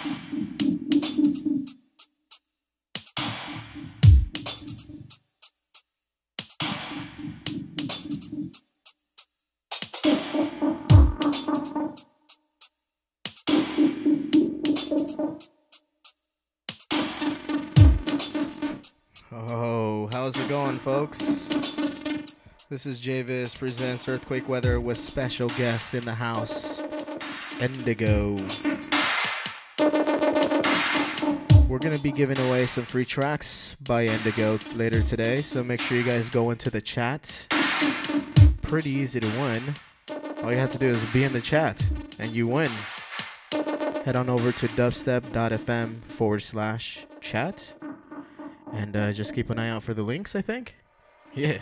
Oh, how's it going, folks? This is JVIZ presents Earthquake Weather with special guest in the house, Endigo we're going to be giving away some free tracks by Endigo later today. So make sure you guys go into the chat. Pretty easy to win. All you have to do is be in the chat and you win. Head on over to dubstep.fm forward slash chat and uh, just keep an eye out for the links, I think. Yeah.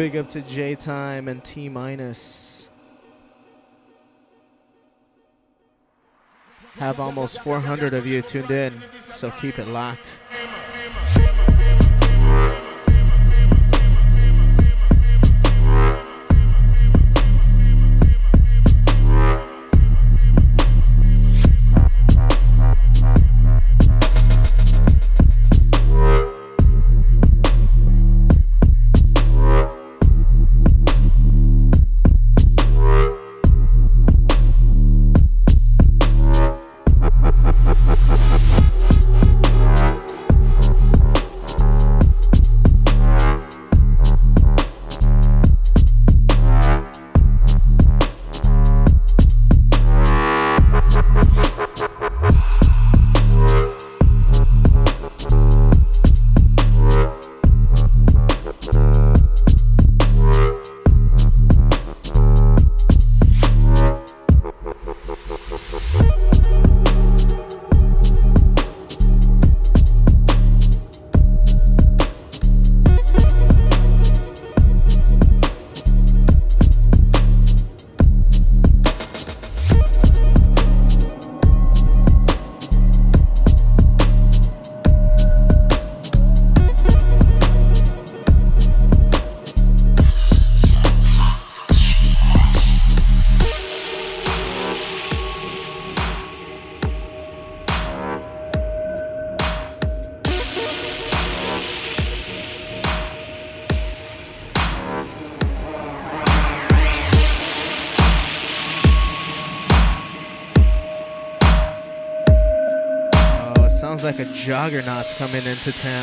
Big up to J Time and T Minus. Have almost 400 of you tuned in, so keep it locked. Coming into town,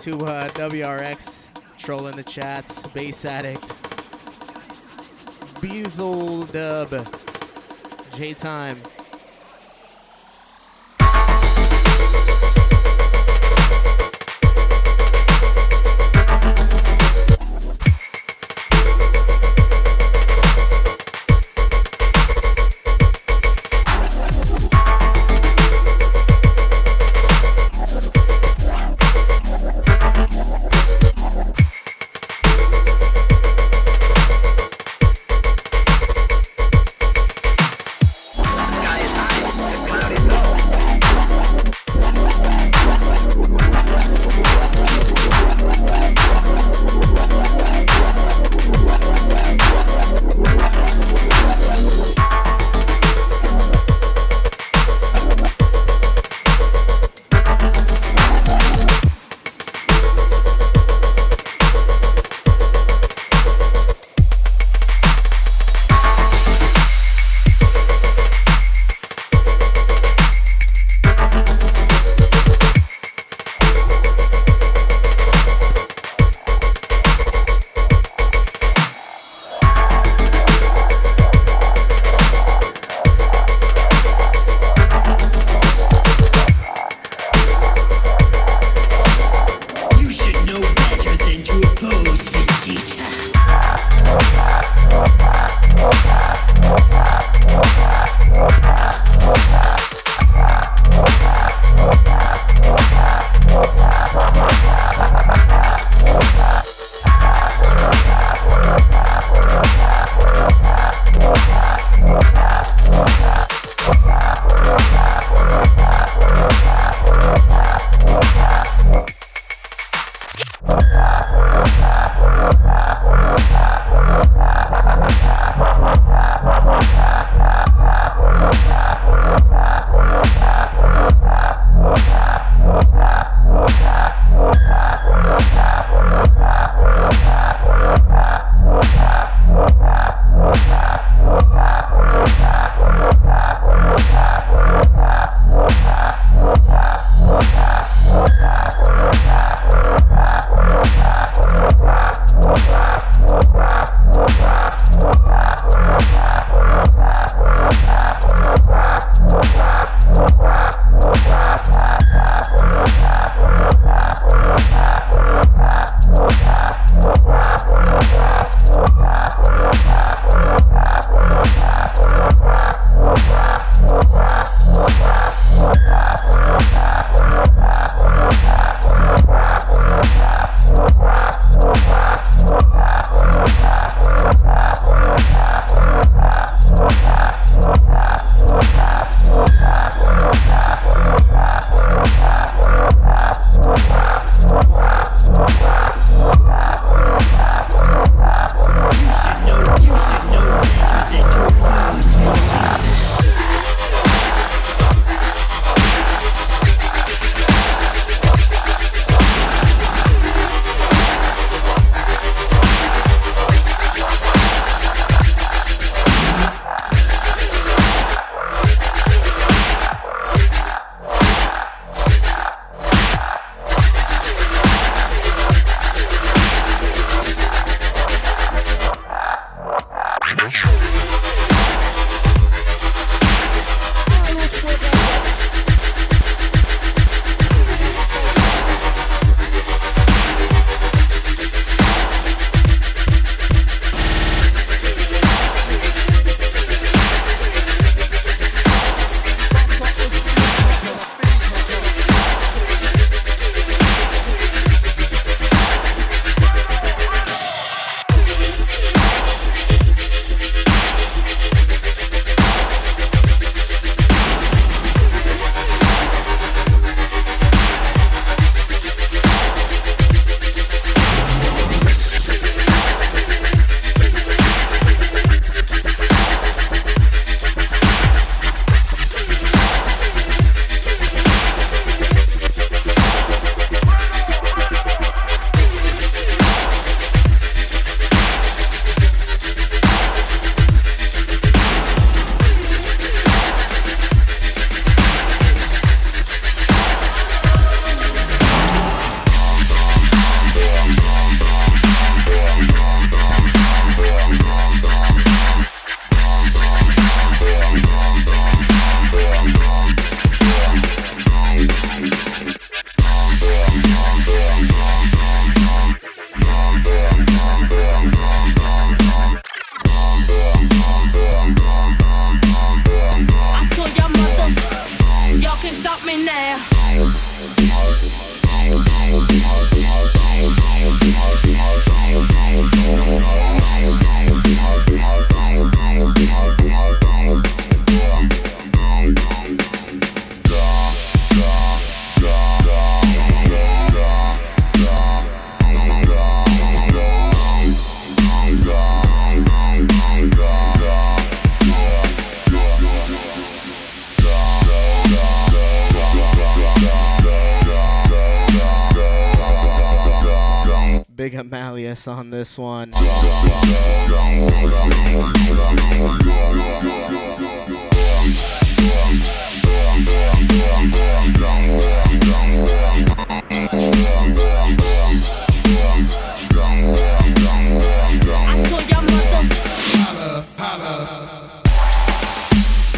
to uh, WRX, trolling the chats, Bass Addict, Beazle Dub, J Time. This one.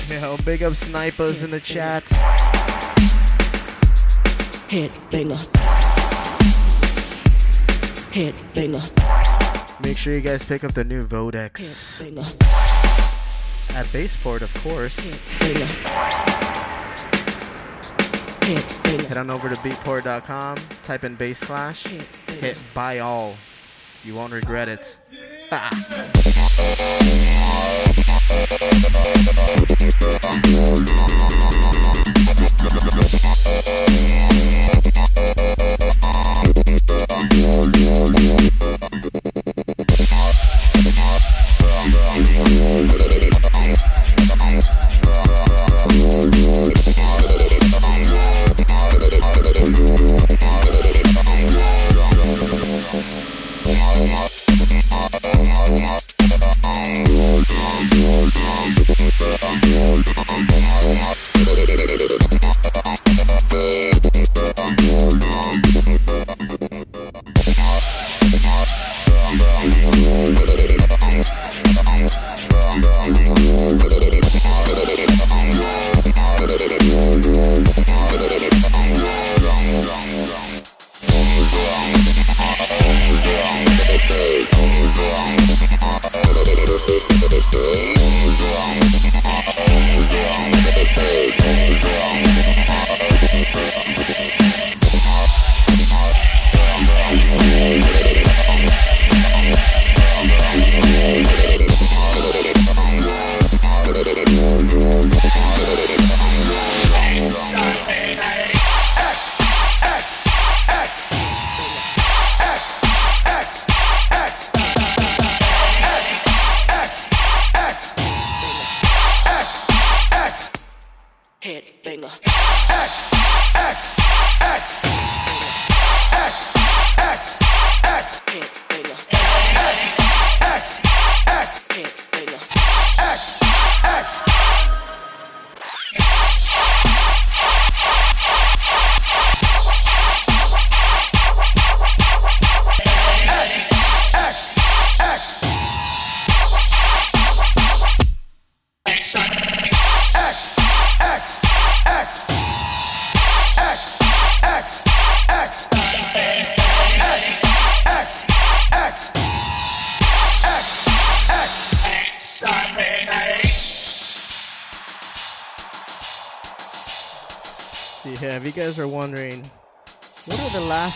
Yo, big up snipers in the chat. Guys pick up the new Vodex at Beatport, of course. Head on over to beatport.com, type in Bass Clash, hit buy all. You won't regret it.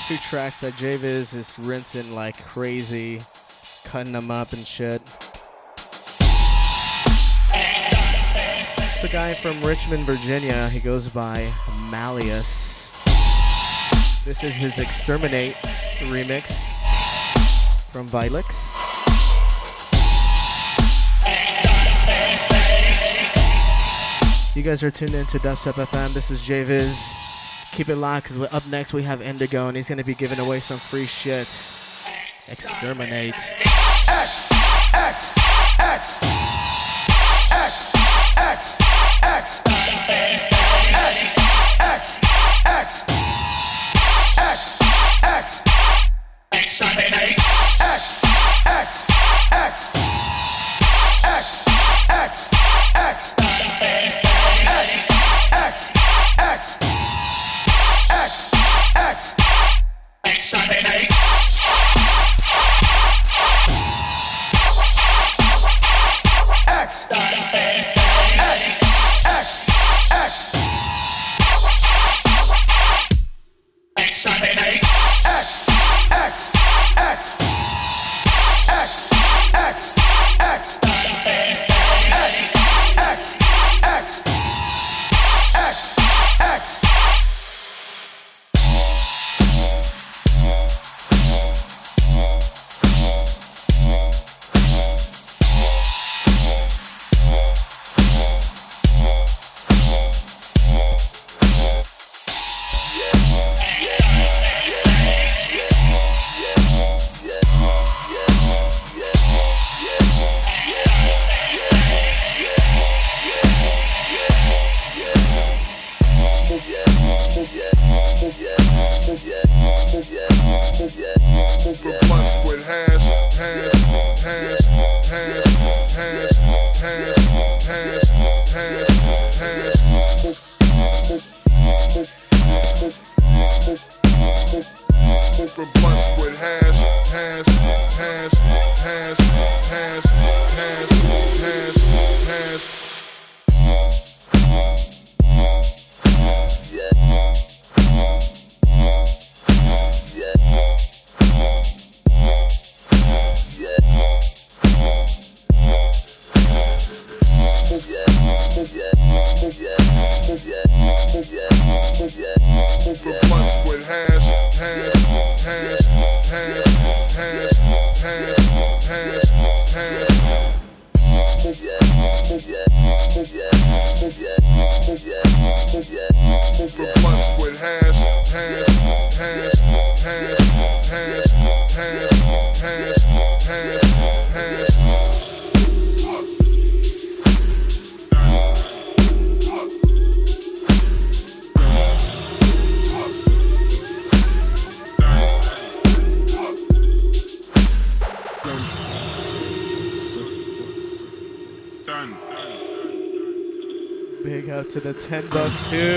Two tracks that JVIZ is rinsing like crazy, cutting them up and shit? It's a guy from Richmond, Virginia. He goes by Malleus. This is his Exterminate remix from Vilix. You guys are tuned in to Dubstep FM. This is JVIZ. Keep it locked because up next we have Endigo and he's going to be giving away some free shit. Exterminate. Exterminate. ten up too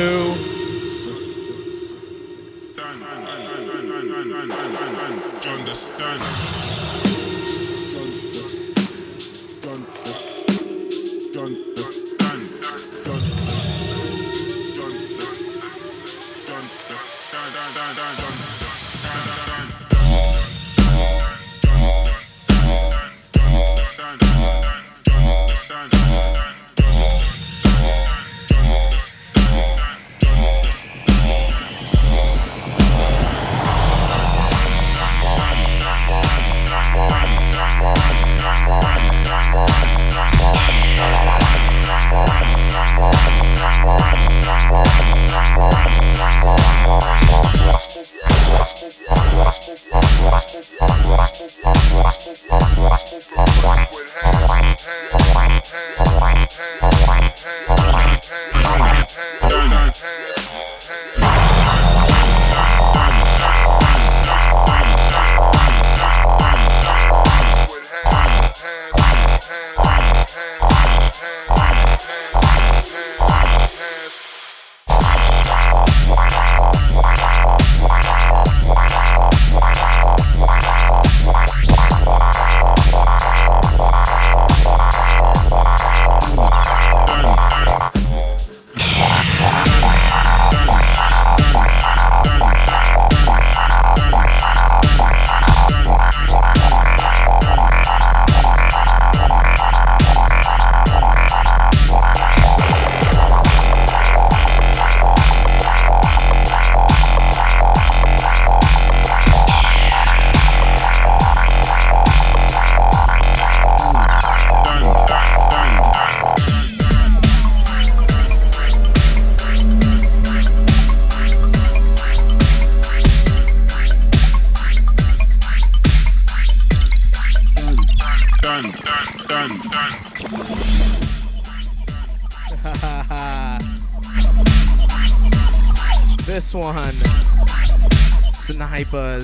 Turn.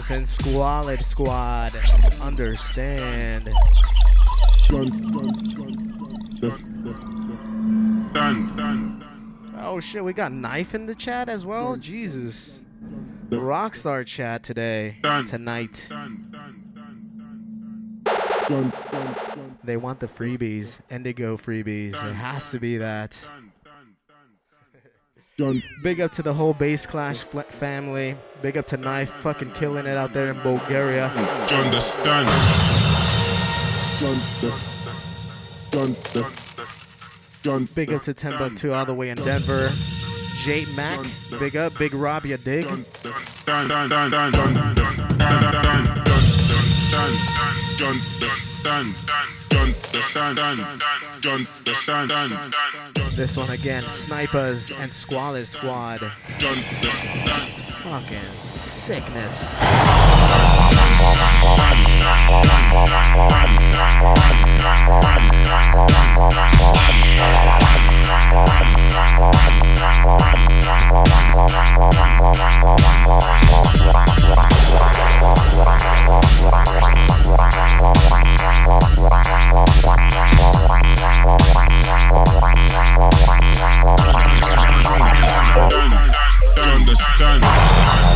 And Squalid Squad. Understand. Oh shit, we got knife in the chat as well? Jesus. The Rockstar chat today. Tonight. They want the freebies. Endigo freebies. It has to be that. Done, done, done. Big up to the whole Bass Clash fl- family. Big up to Knife fucking killing it out there in Bulgaria. You understand? Big up to 10 Buck 2 all the way in Denver. Jate Mac, big up. Big Rob, you dig? Done, this one again, Snipers and Squalid Squad. Fucking sickness understand.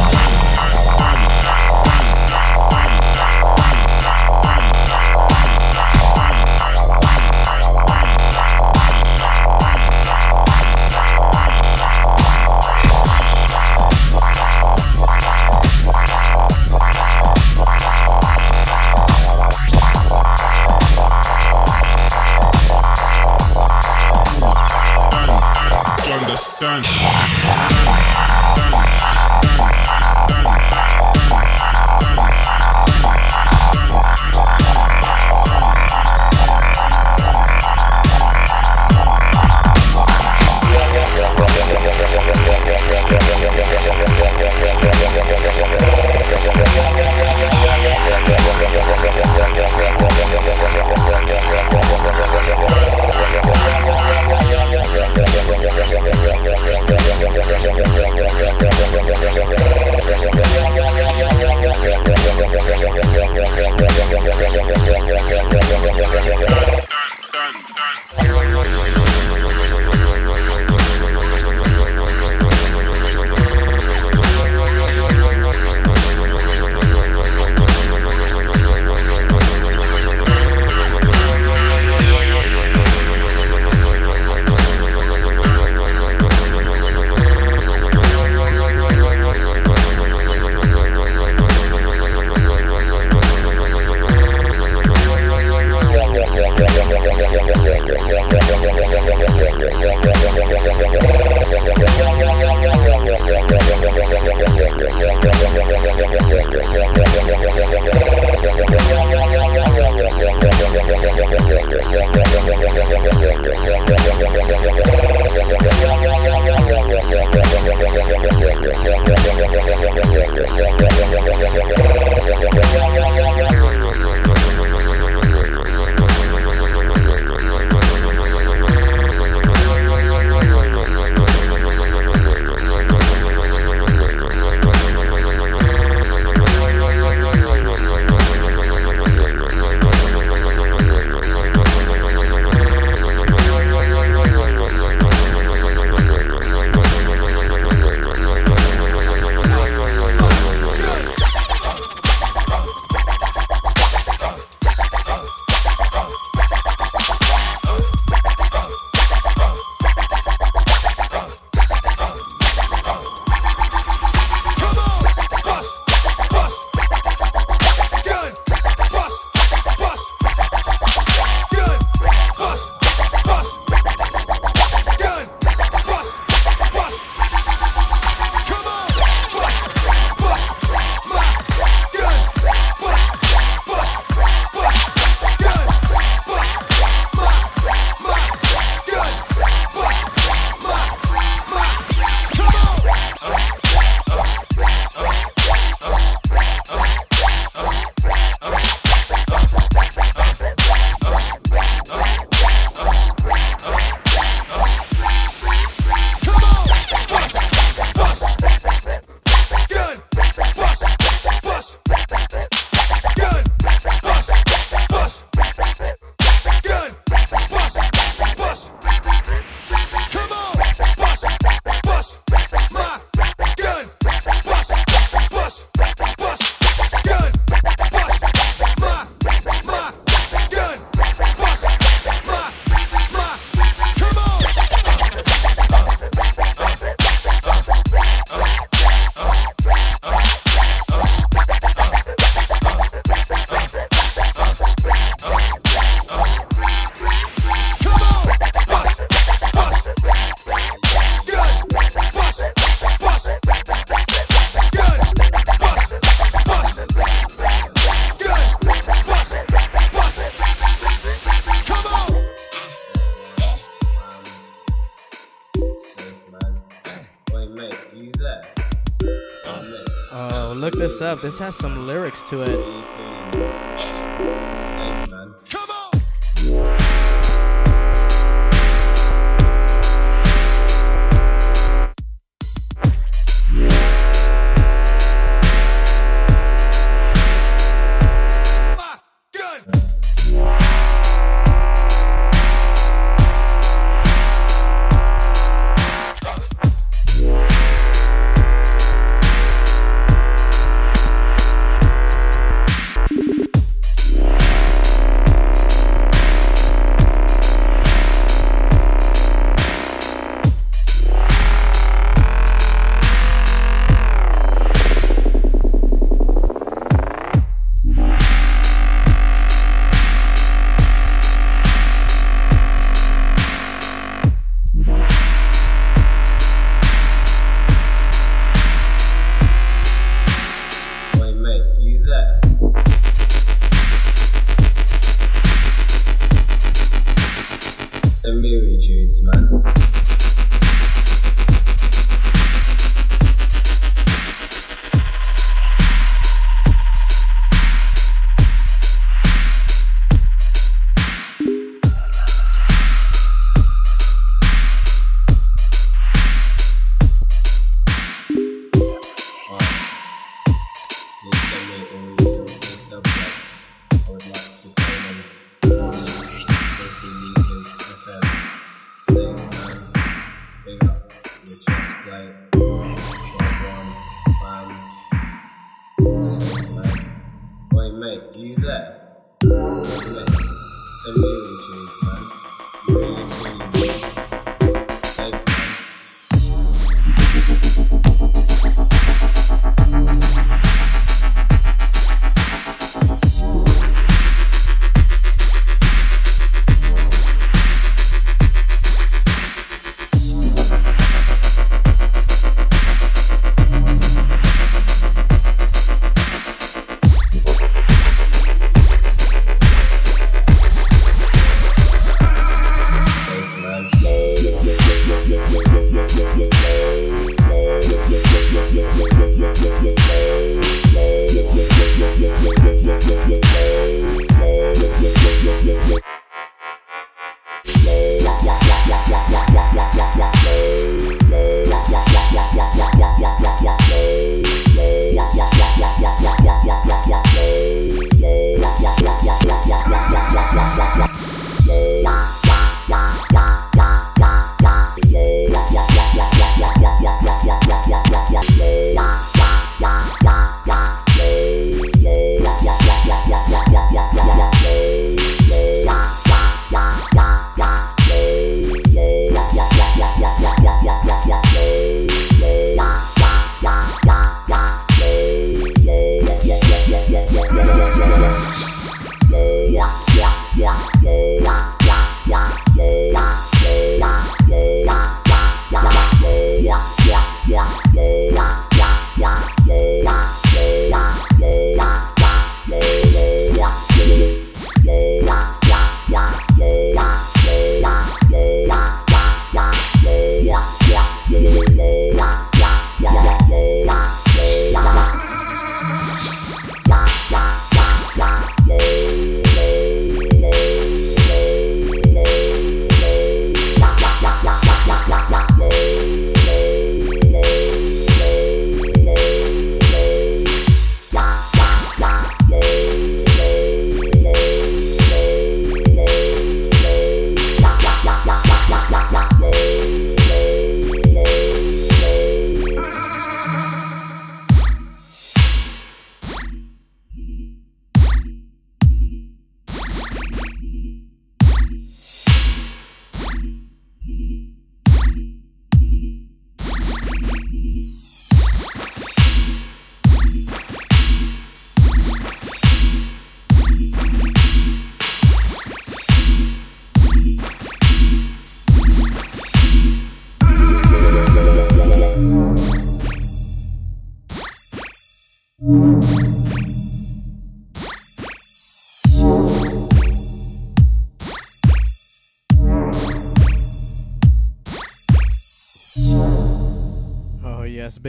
This has some lyrics to it.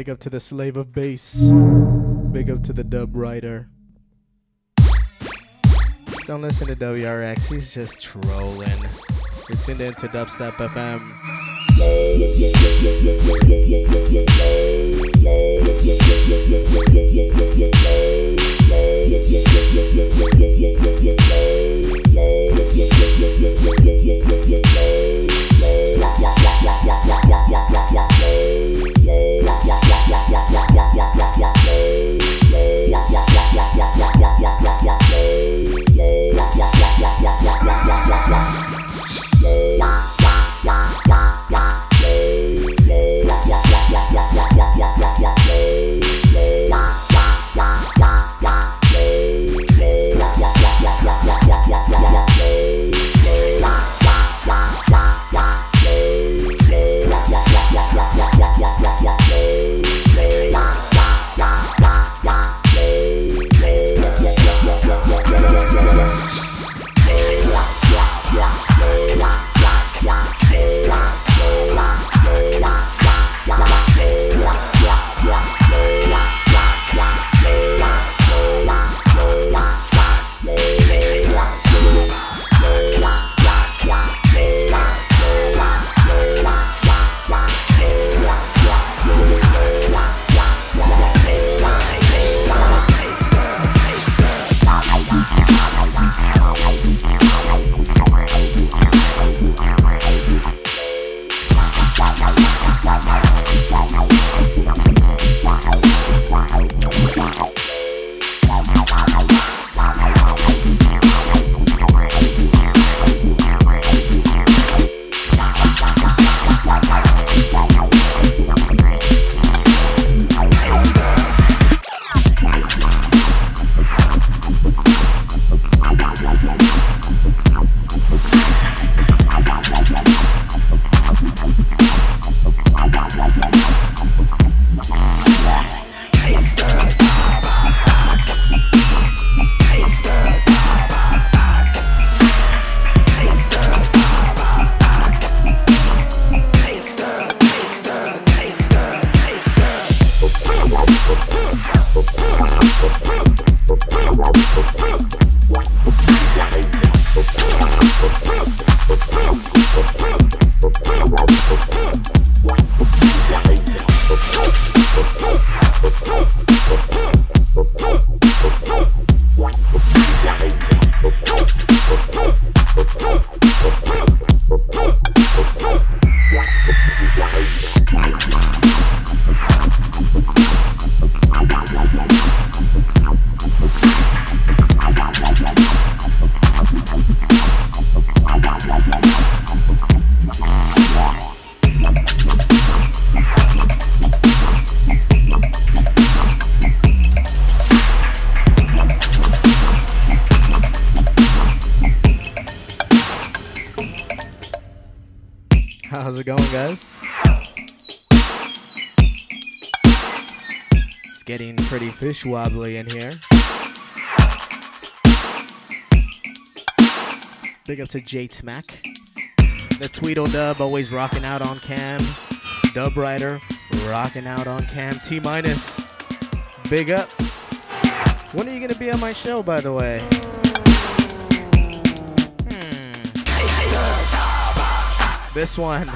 Big up to the slave of bass. Big up to the Dub Rider. Don't listen to WRX, he's just trolling. You're tuned in to Dubstep FM. How's pretty wobbly in here. Big up to J Mac. The Tweedledub always rocking out on cam. Dub Rider rocking out on cam. T minus. Big up. When are you gonna be on my show, by the way? Hmm. This one.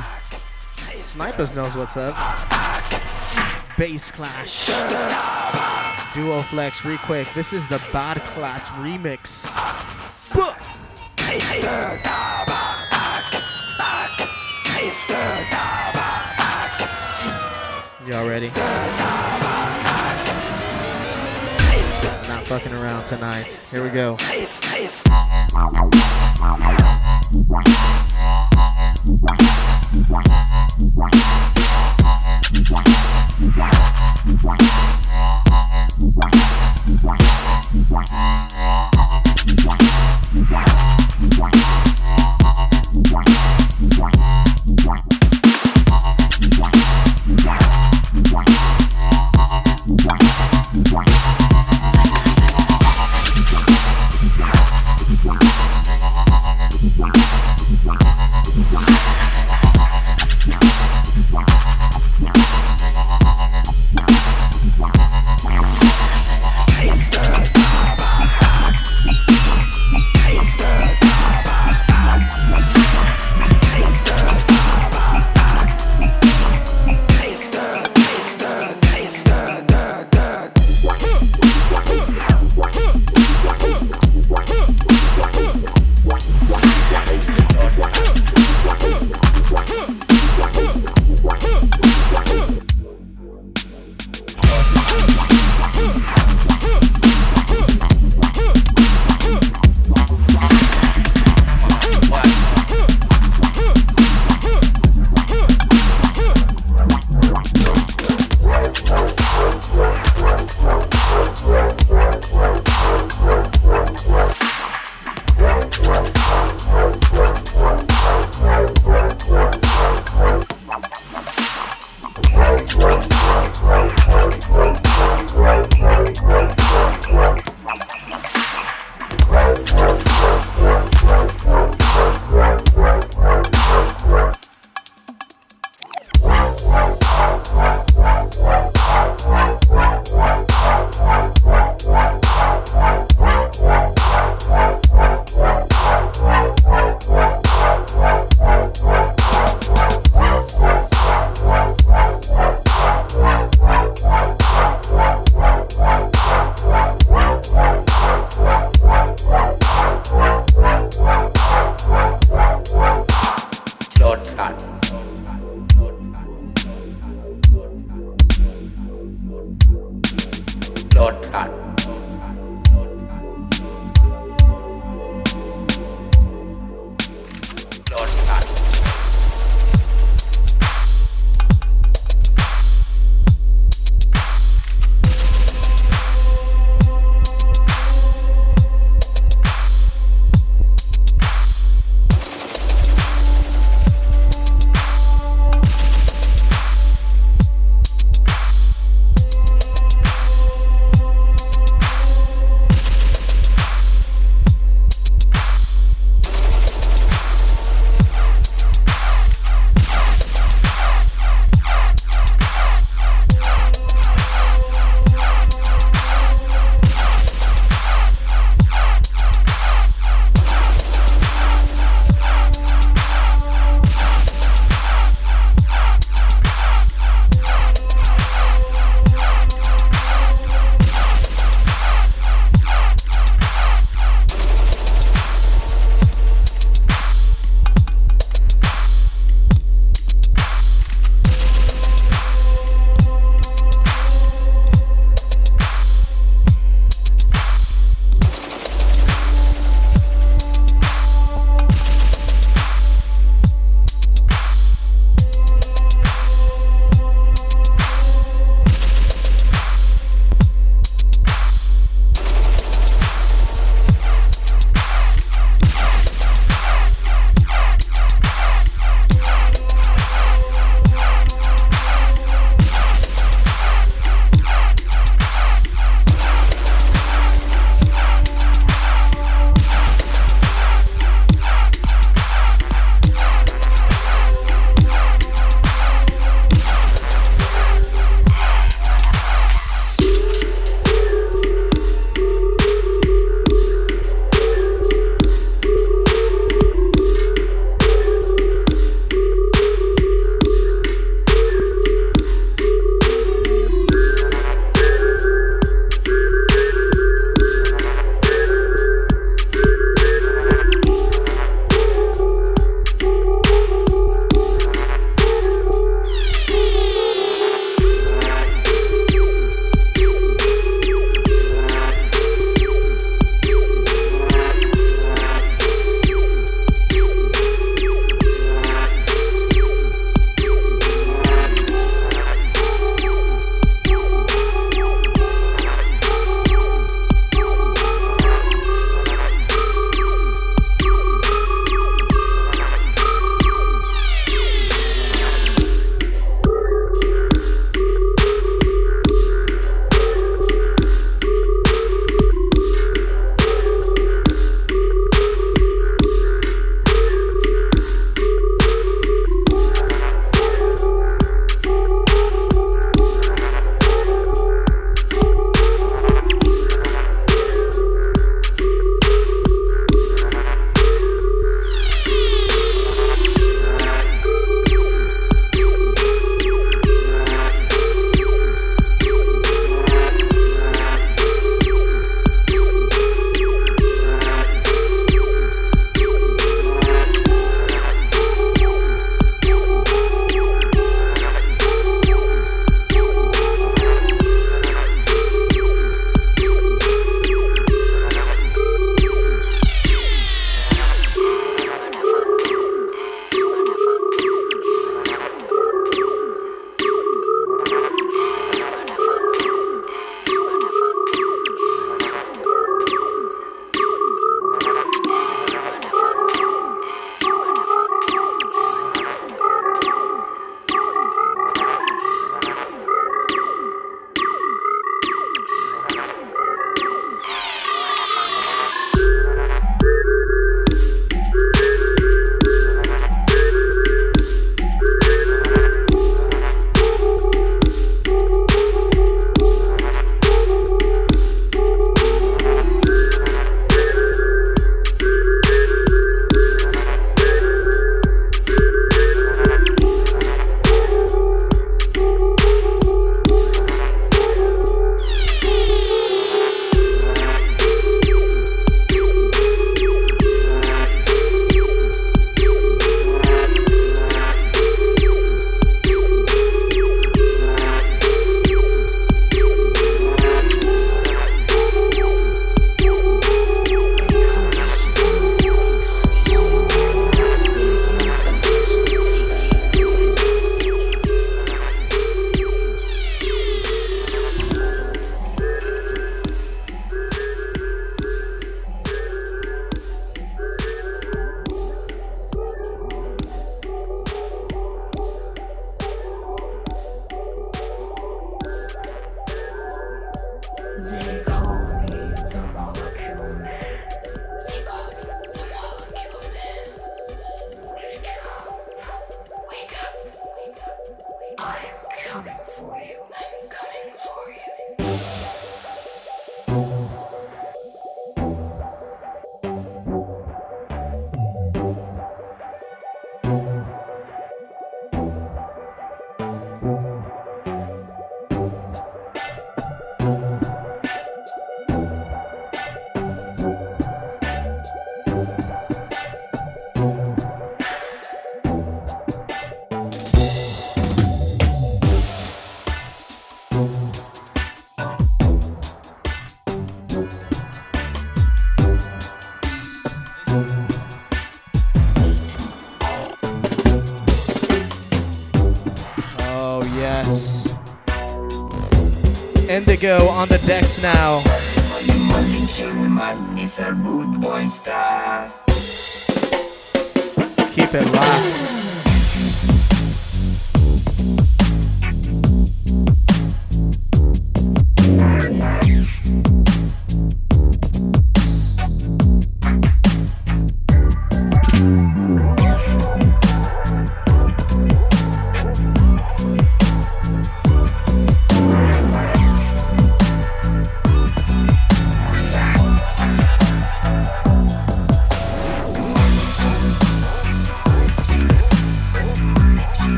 Snipers knows what's up. Bass Clash. Duo Flex, real quick. This is the Bad Clats remix. Y'all ready? Not fucking around tonight. Here we go. Wow.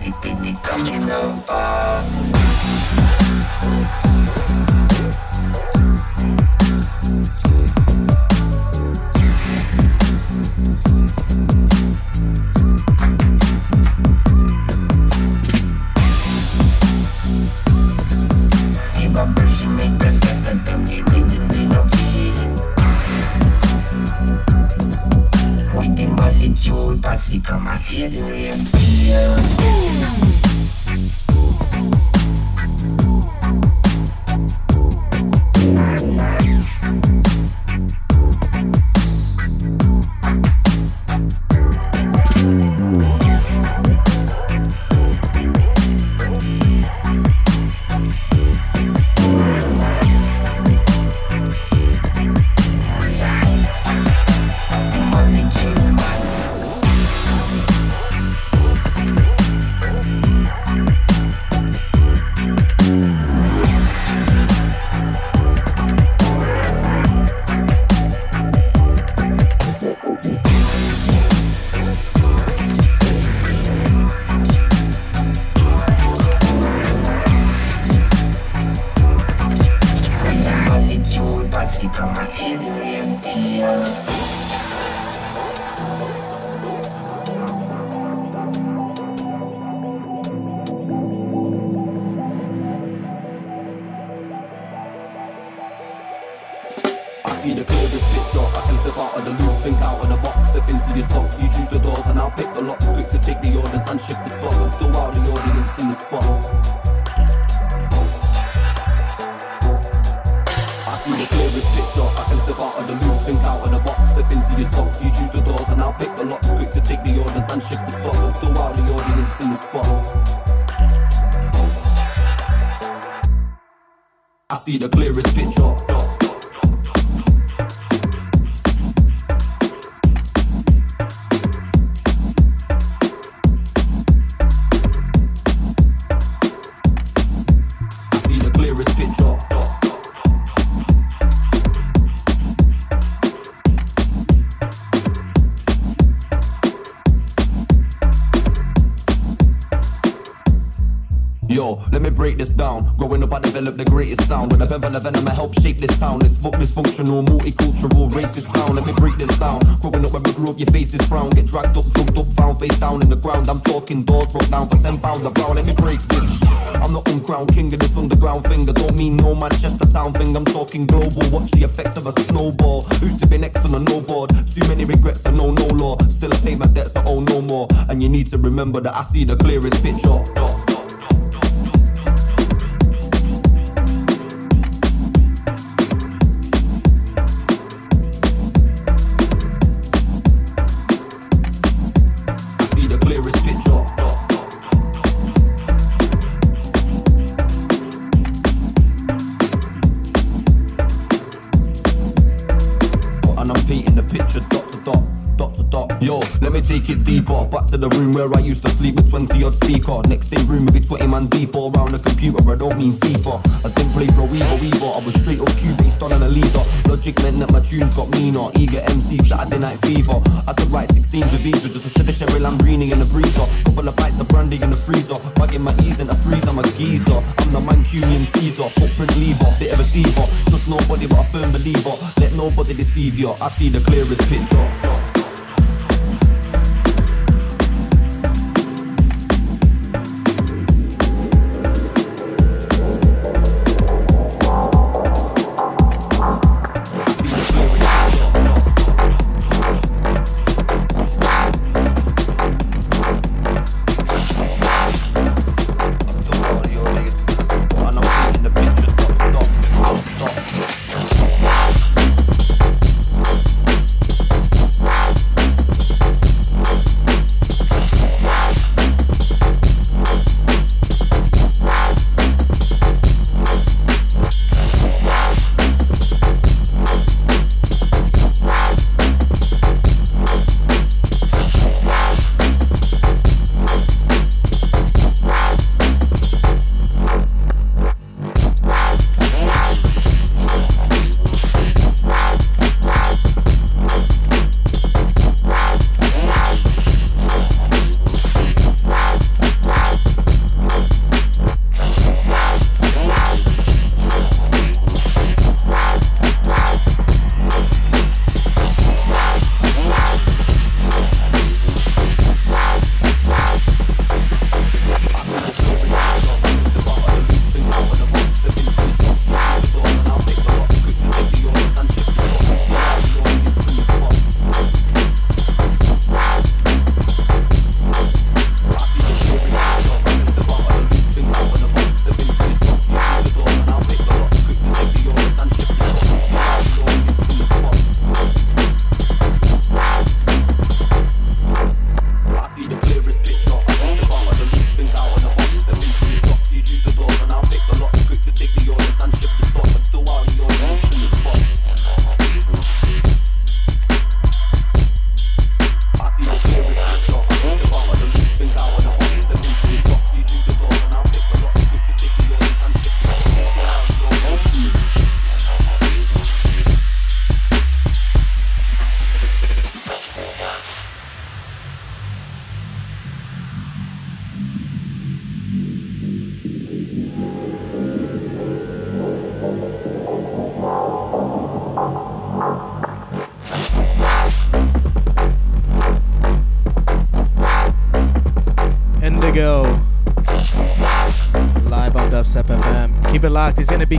anything that you know of. remember that I see the clearest picture. where I used to sleep with 20 odd speaker. Next day, room would be 20 man deep all round the computer. I don't mean FIFA. I didn't play Pro Evo either. I was straight up Cubase on an leader. Logic meant that my tunes got meaner. Eager MC Saturday Night Fever. I could write 16 DVDs with just a sip of Sherry Lambrini in the breezer. Couple of bites of brandy in the freezer. Bugging my ease in the freezer. I'm a geezer. I'm the Mancunian Caesar. Footprint lever, bit of a diva. Just nobody but a firm believer. Let nobody deceive you. I see the clearest picture.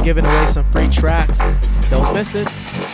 Giving away some free tracks. Don't miss it.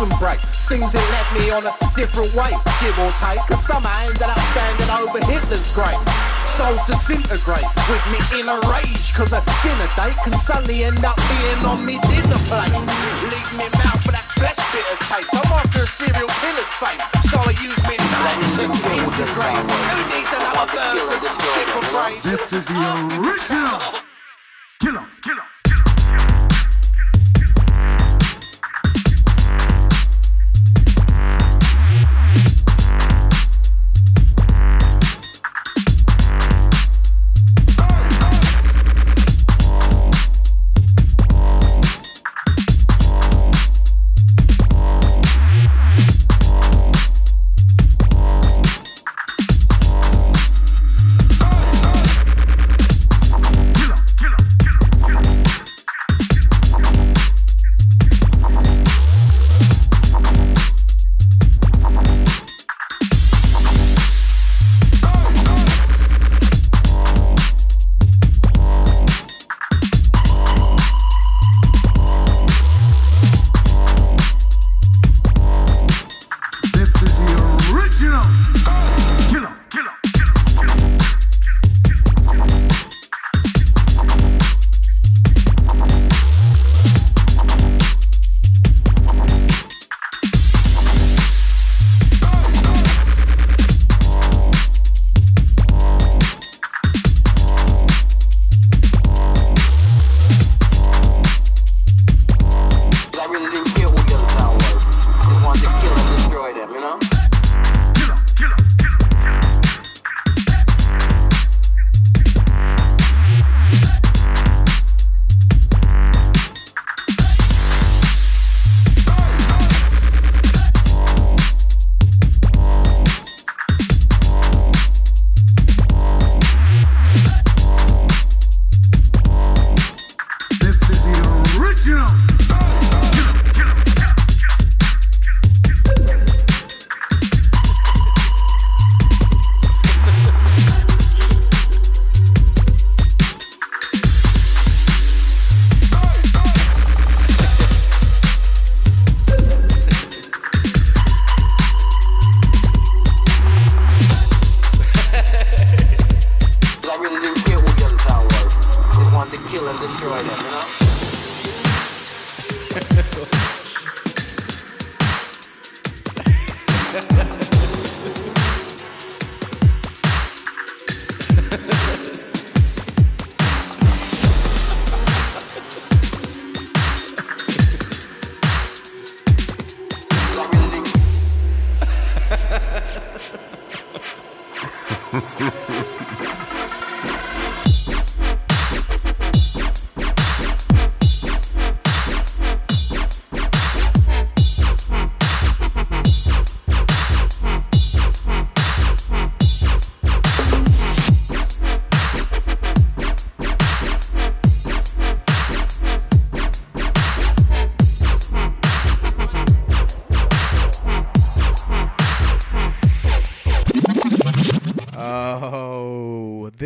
bottom break. Seems it led me on a different way, give or take. Cause somehow I ended up standing over Hitler's grave. Souls disintegrate with me in a rage. Cause a dinner date can suddenly end up being on me dinner plate. Leave me mouth for that flesh bit of taste. I'm after a serial killer's. So I use me to. Who needs another burger? This is the original.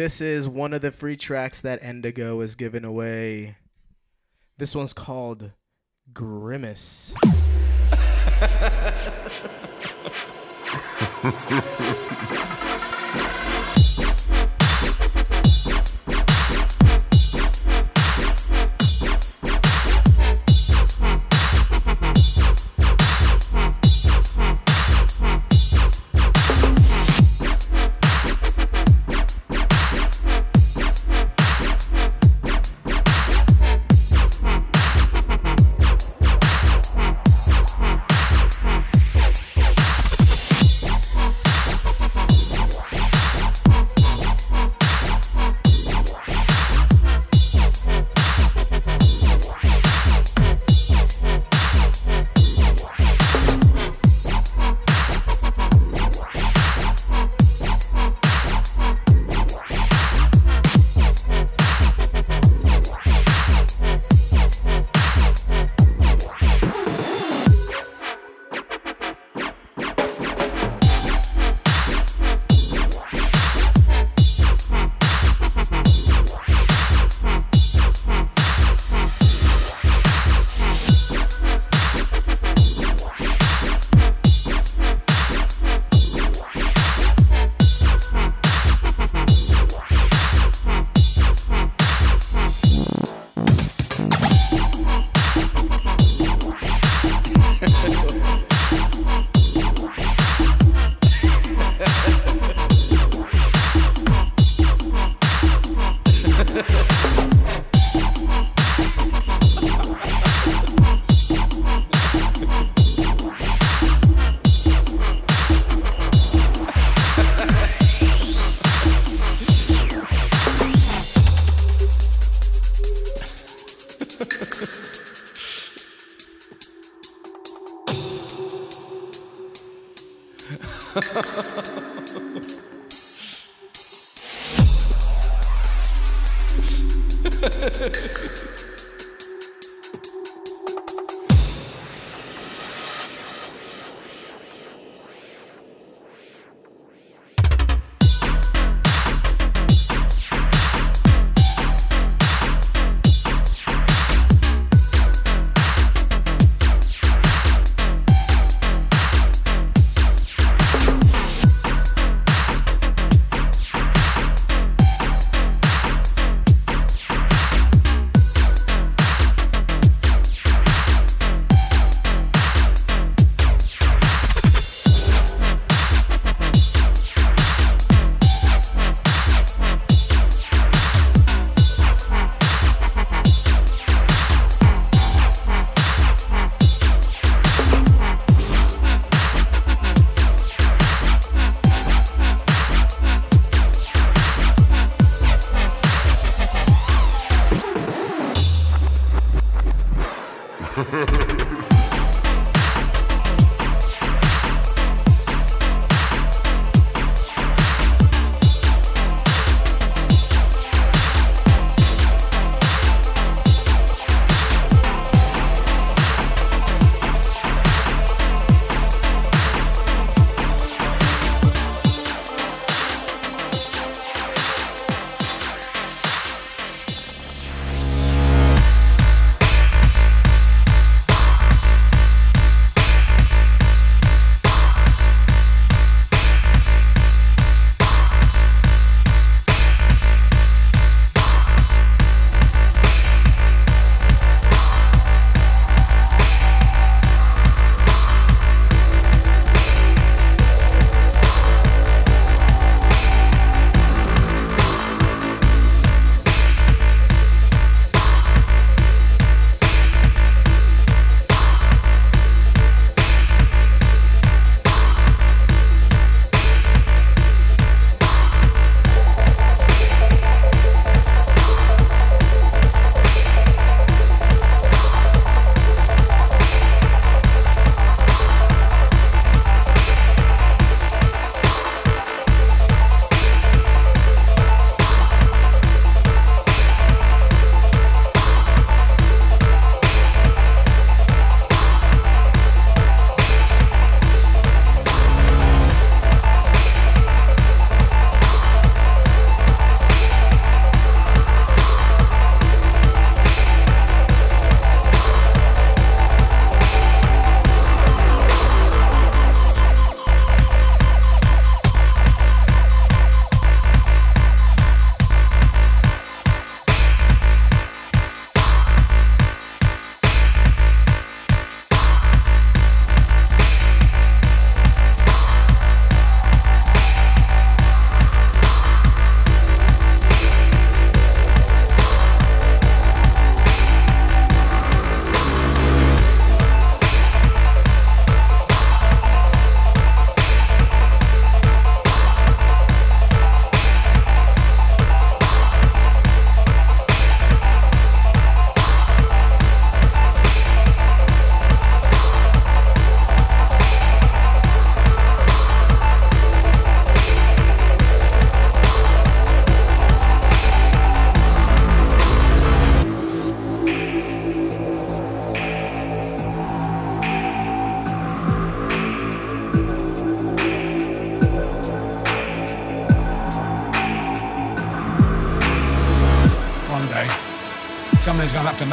This is one of the free tracks that Endigo is giving away. This one's called Grimace.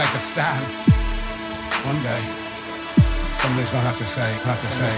make a stand. One day, somebody's gonna have to say, have to say,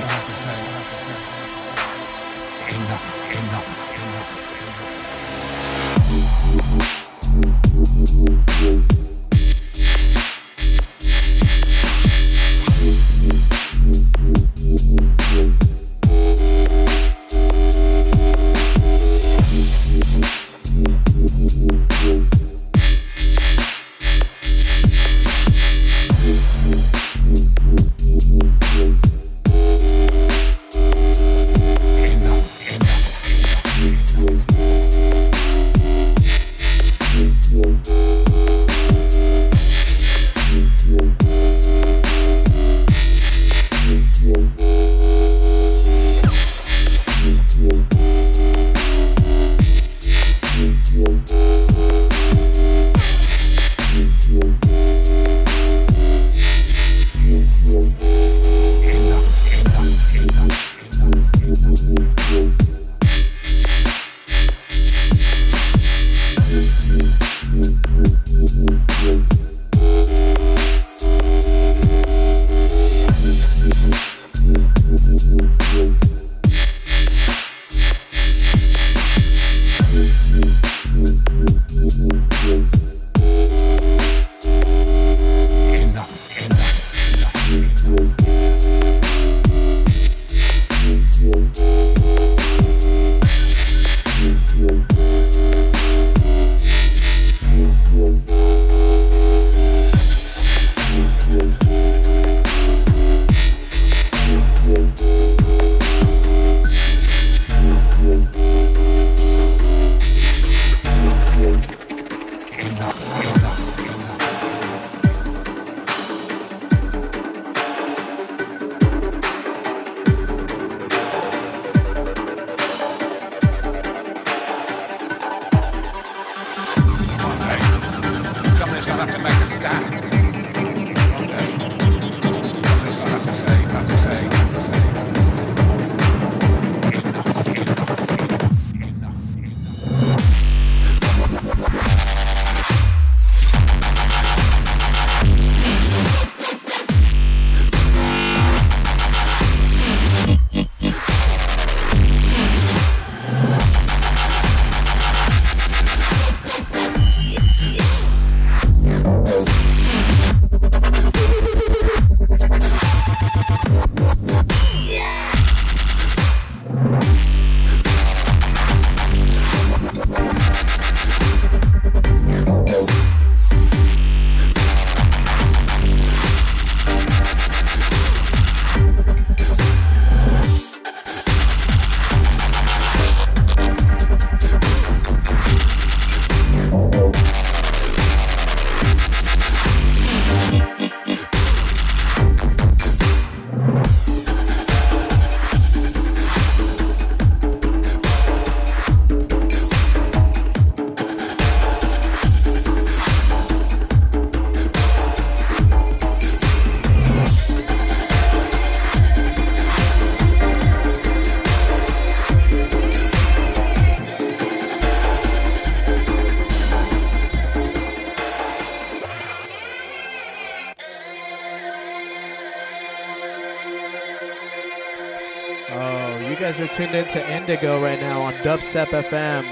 tuned in to Endigo right now on Dubstep FM.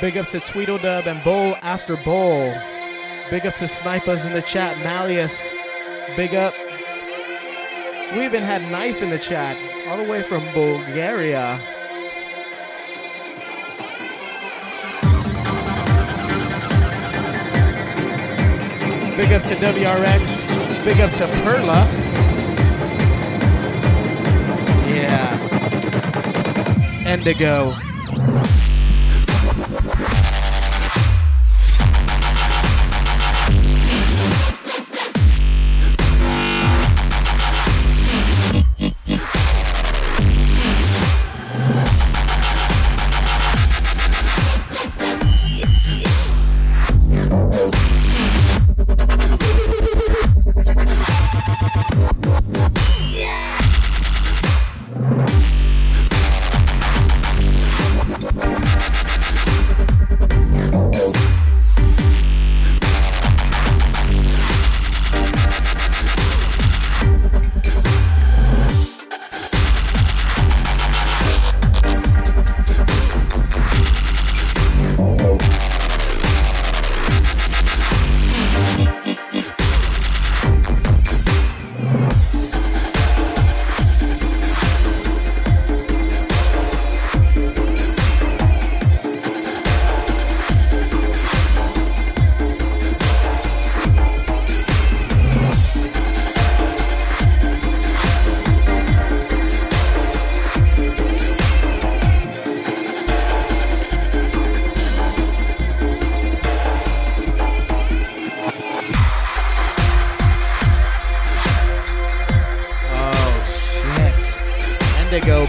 Big up to Tweedledub and Bowl After Bowl. Big up to Snipers in the chat, Malleus. Big up. We even had Knife in the chat, all the way from Bulgaria. Big up to WRX. Big up to Perla. Endigo.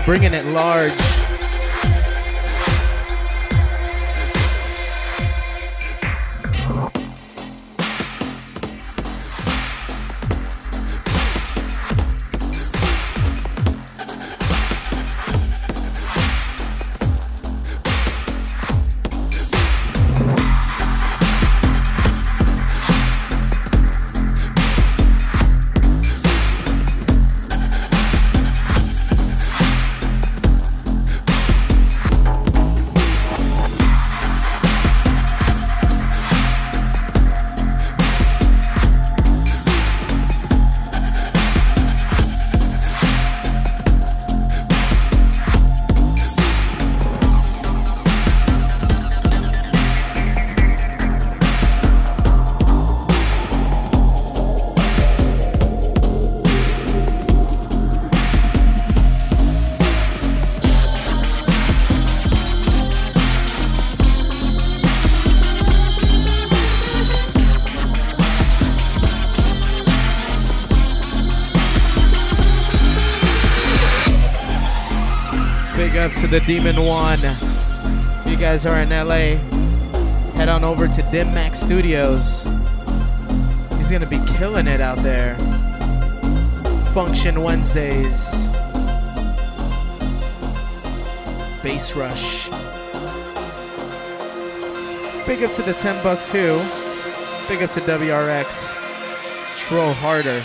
Bringing it large. The Demon One. If you guys are in LA, head on over to Dim Mak Studios. He's gonna be killing it out there. Function Wednesdays. Bass Rush. Big up to the 10 buck too. Big up to WRX. Troll harder.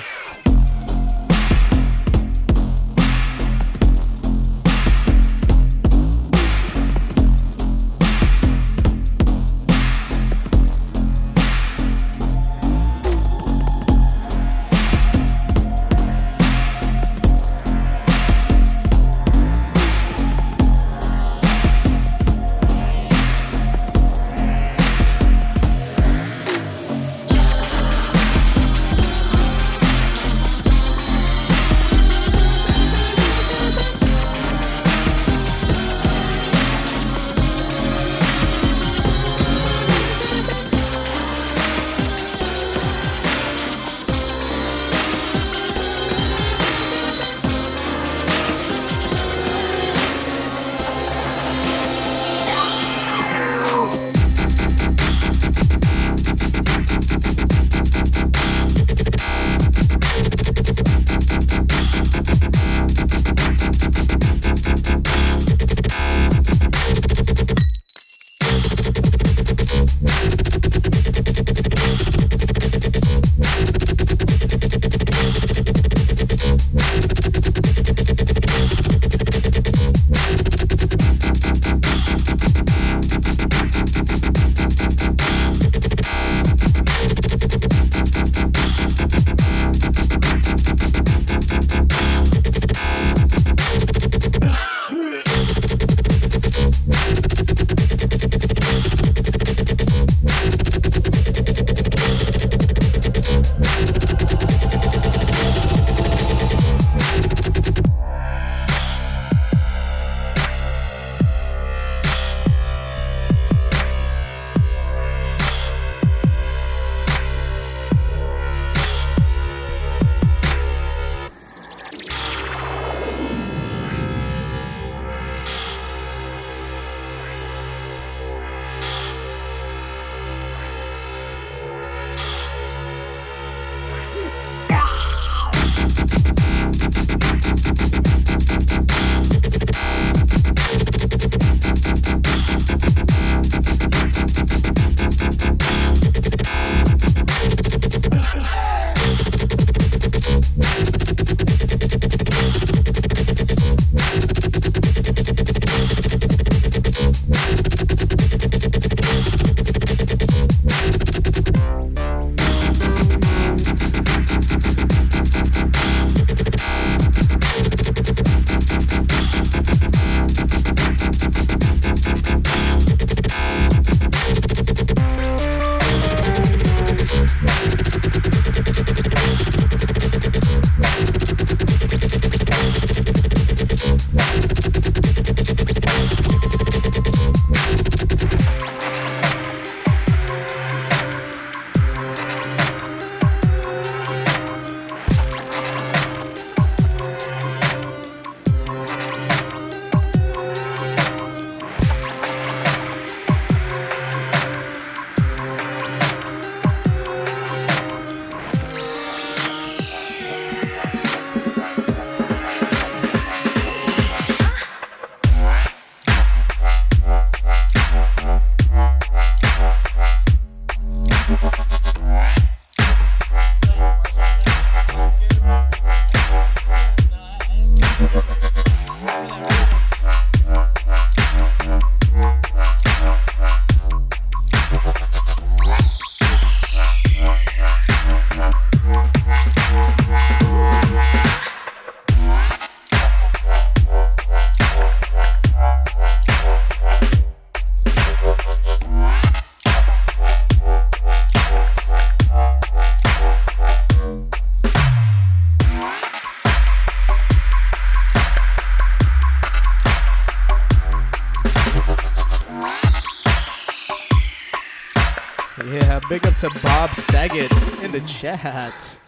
Chat.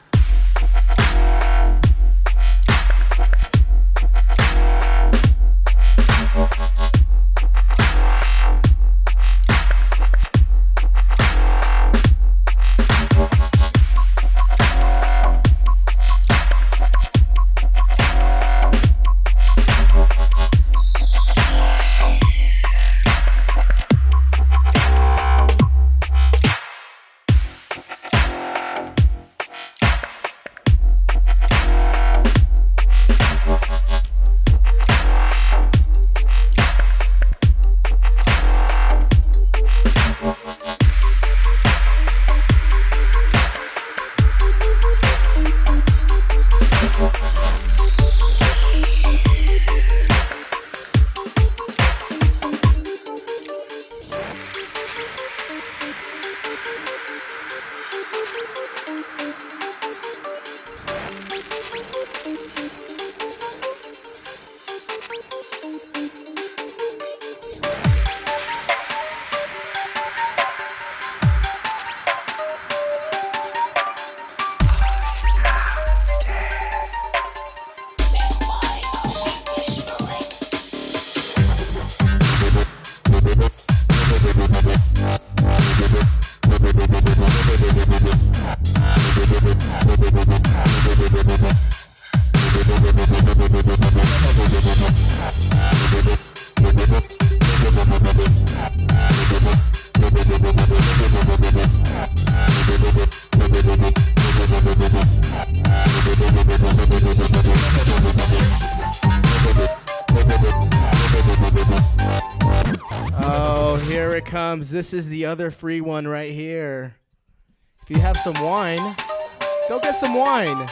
This is the other free one right here. If you have some wine, go get some wine.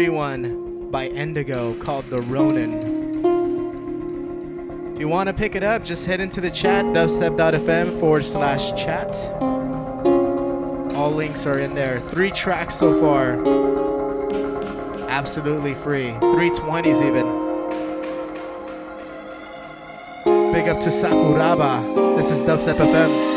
Free one by Endigo called The Ronin. If you want to pick it up, just head into the chat, dubstep.fm forward slash chat. All links are in there. Three tracks so far. Absolutely free. 320s even. Big up to Sakuraba. This is Dubstep FM.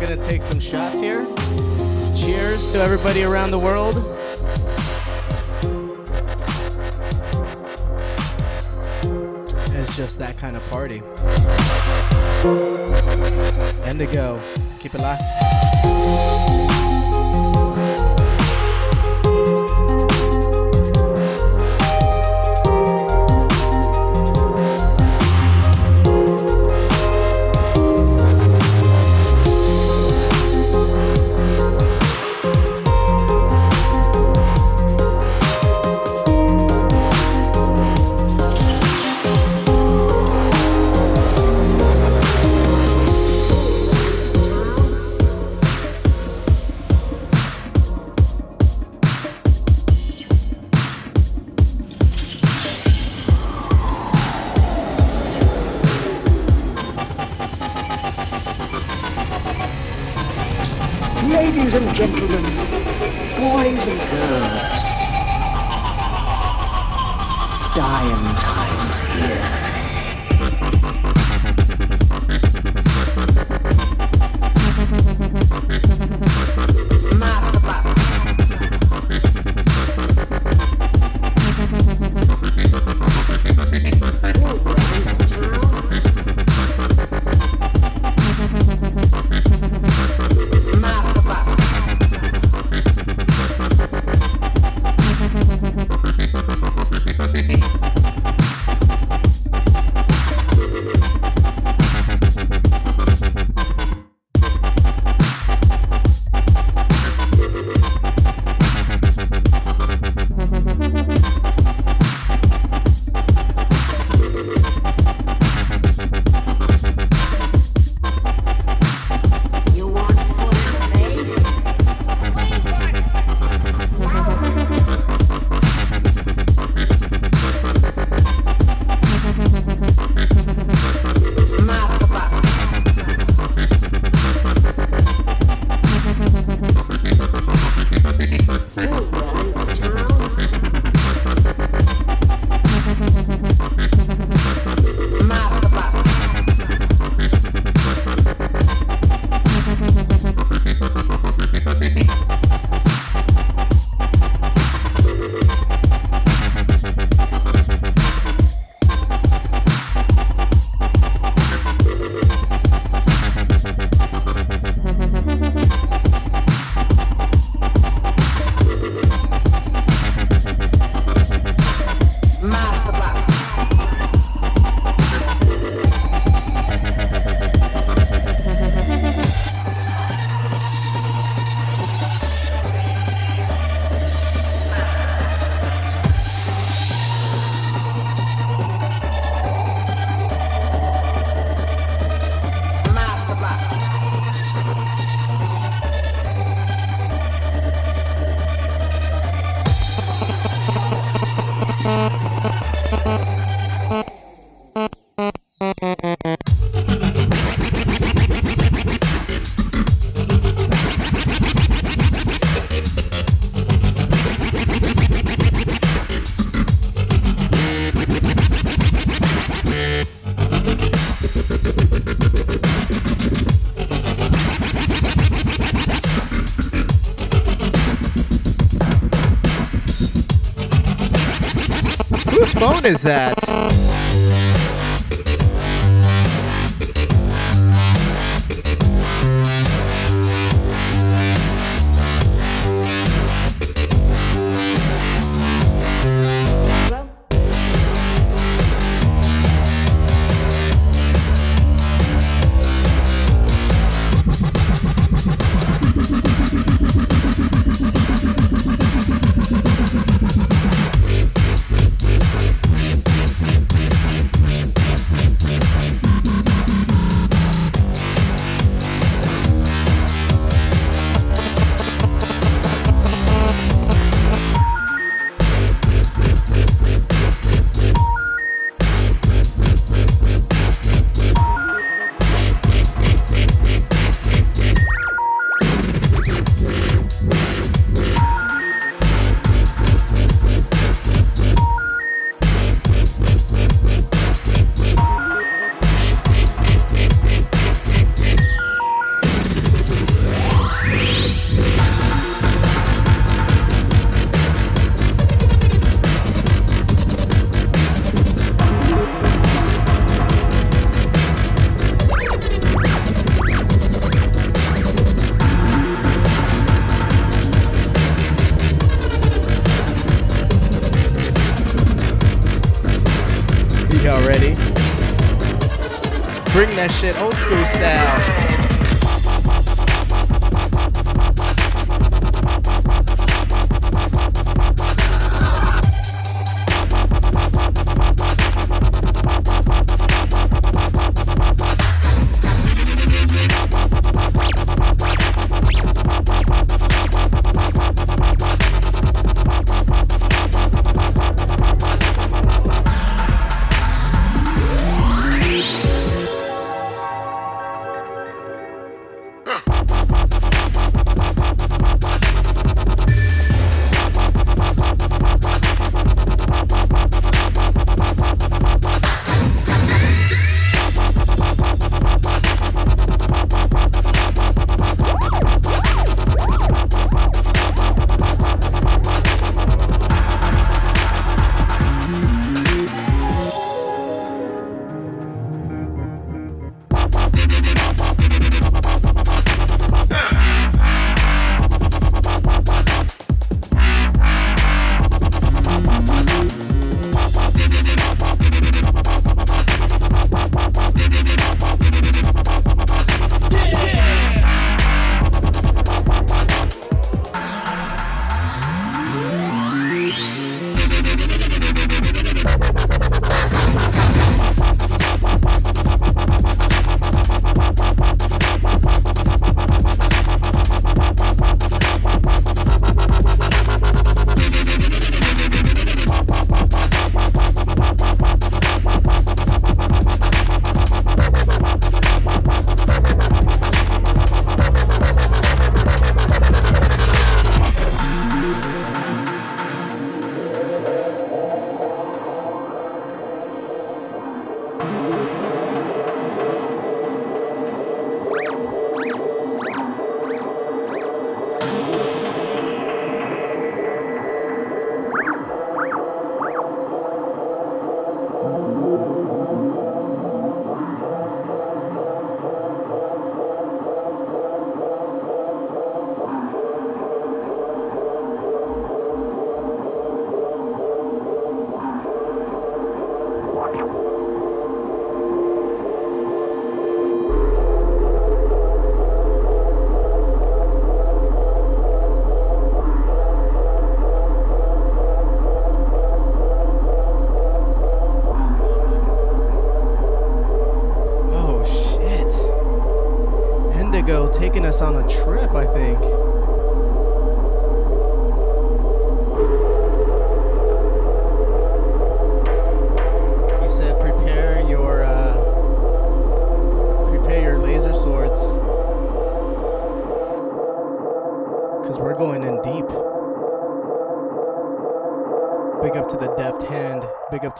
gonna take some shots here. Cheers to everybody around the world. What is that?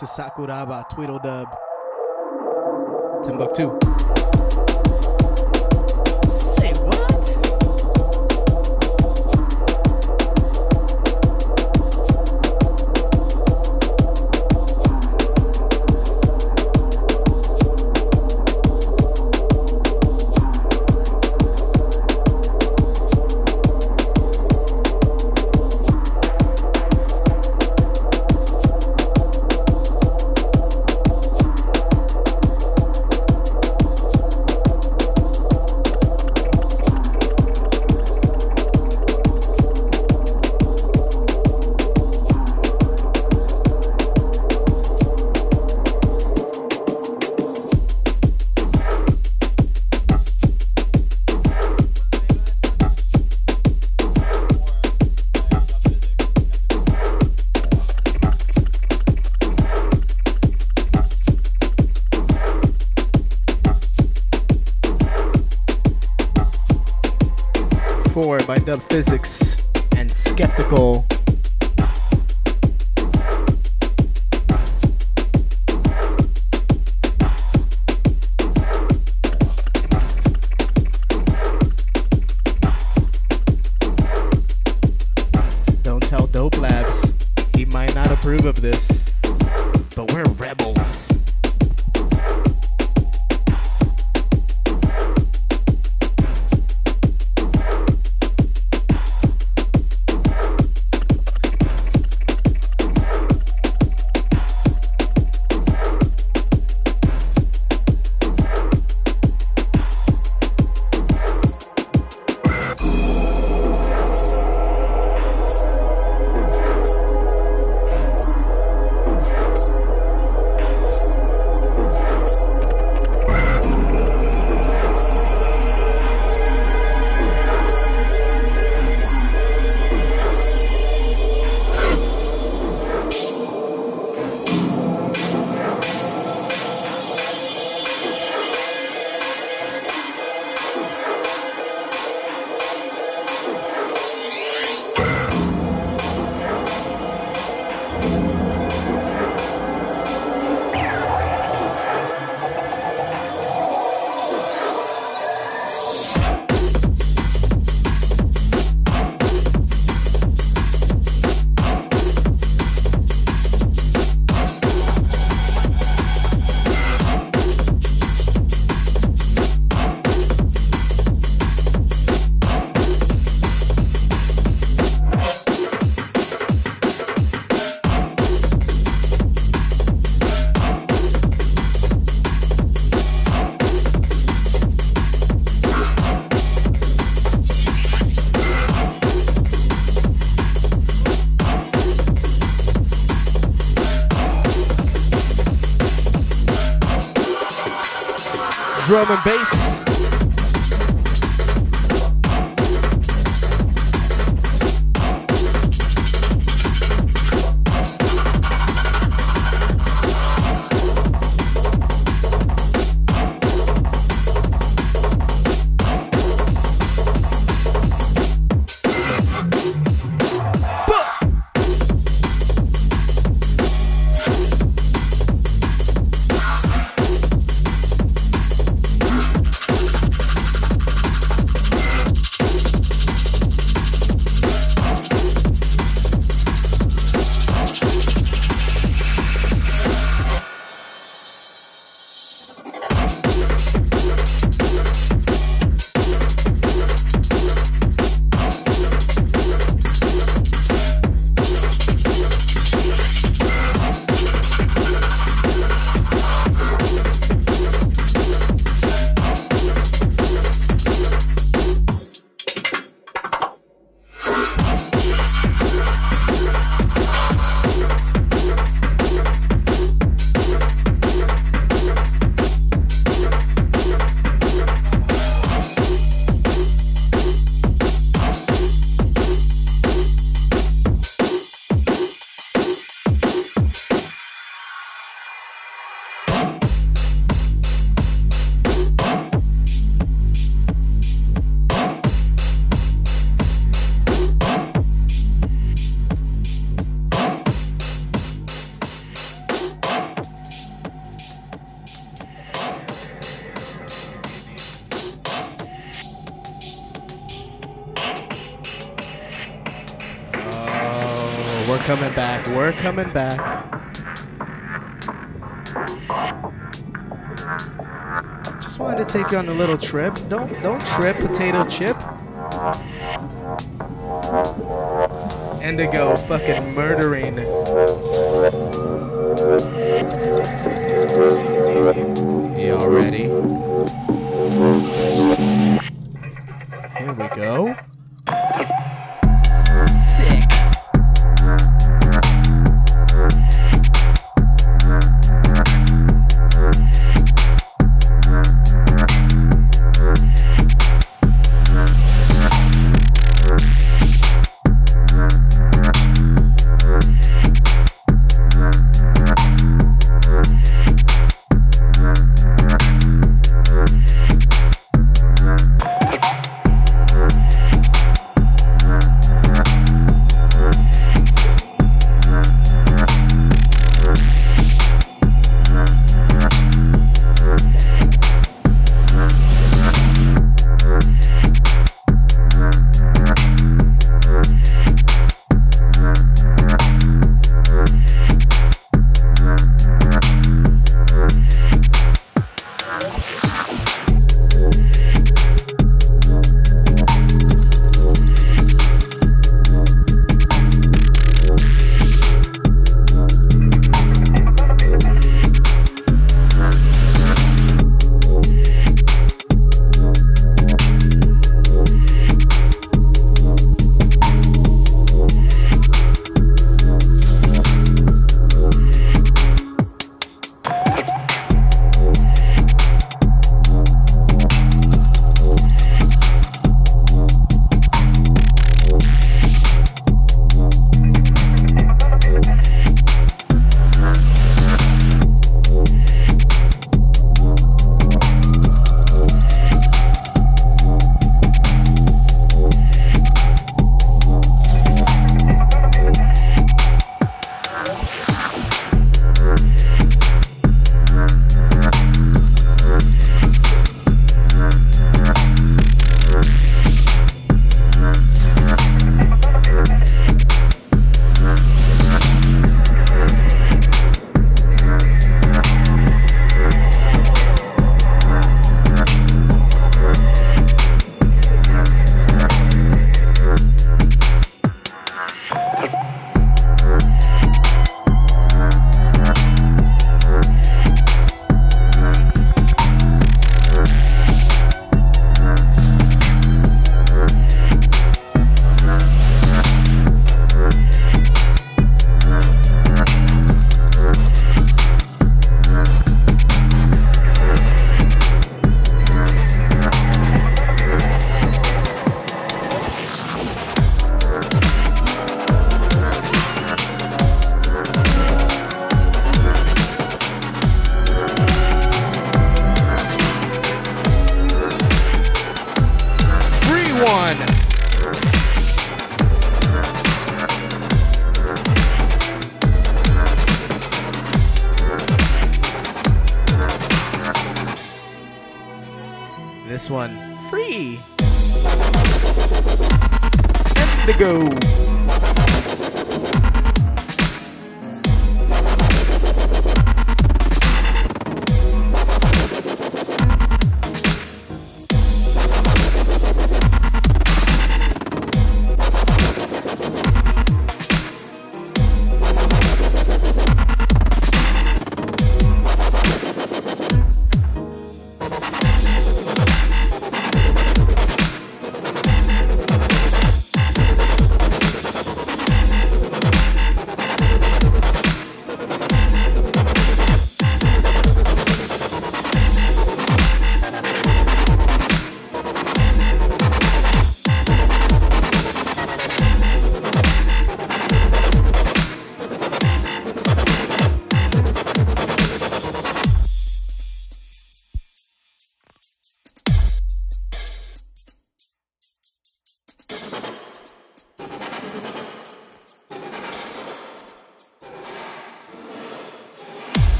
To Sakuraba, Tweedledub. Timbuktu. Drum and bass. We're coming back. Just wanted to take you on a little trip. Don't don't trip, potato chip. Endigo fucking murdering. Y'all ready? Here we go.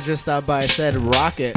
Just stopped by said rocket.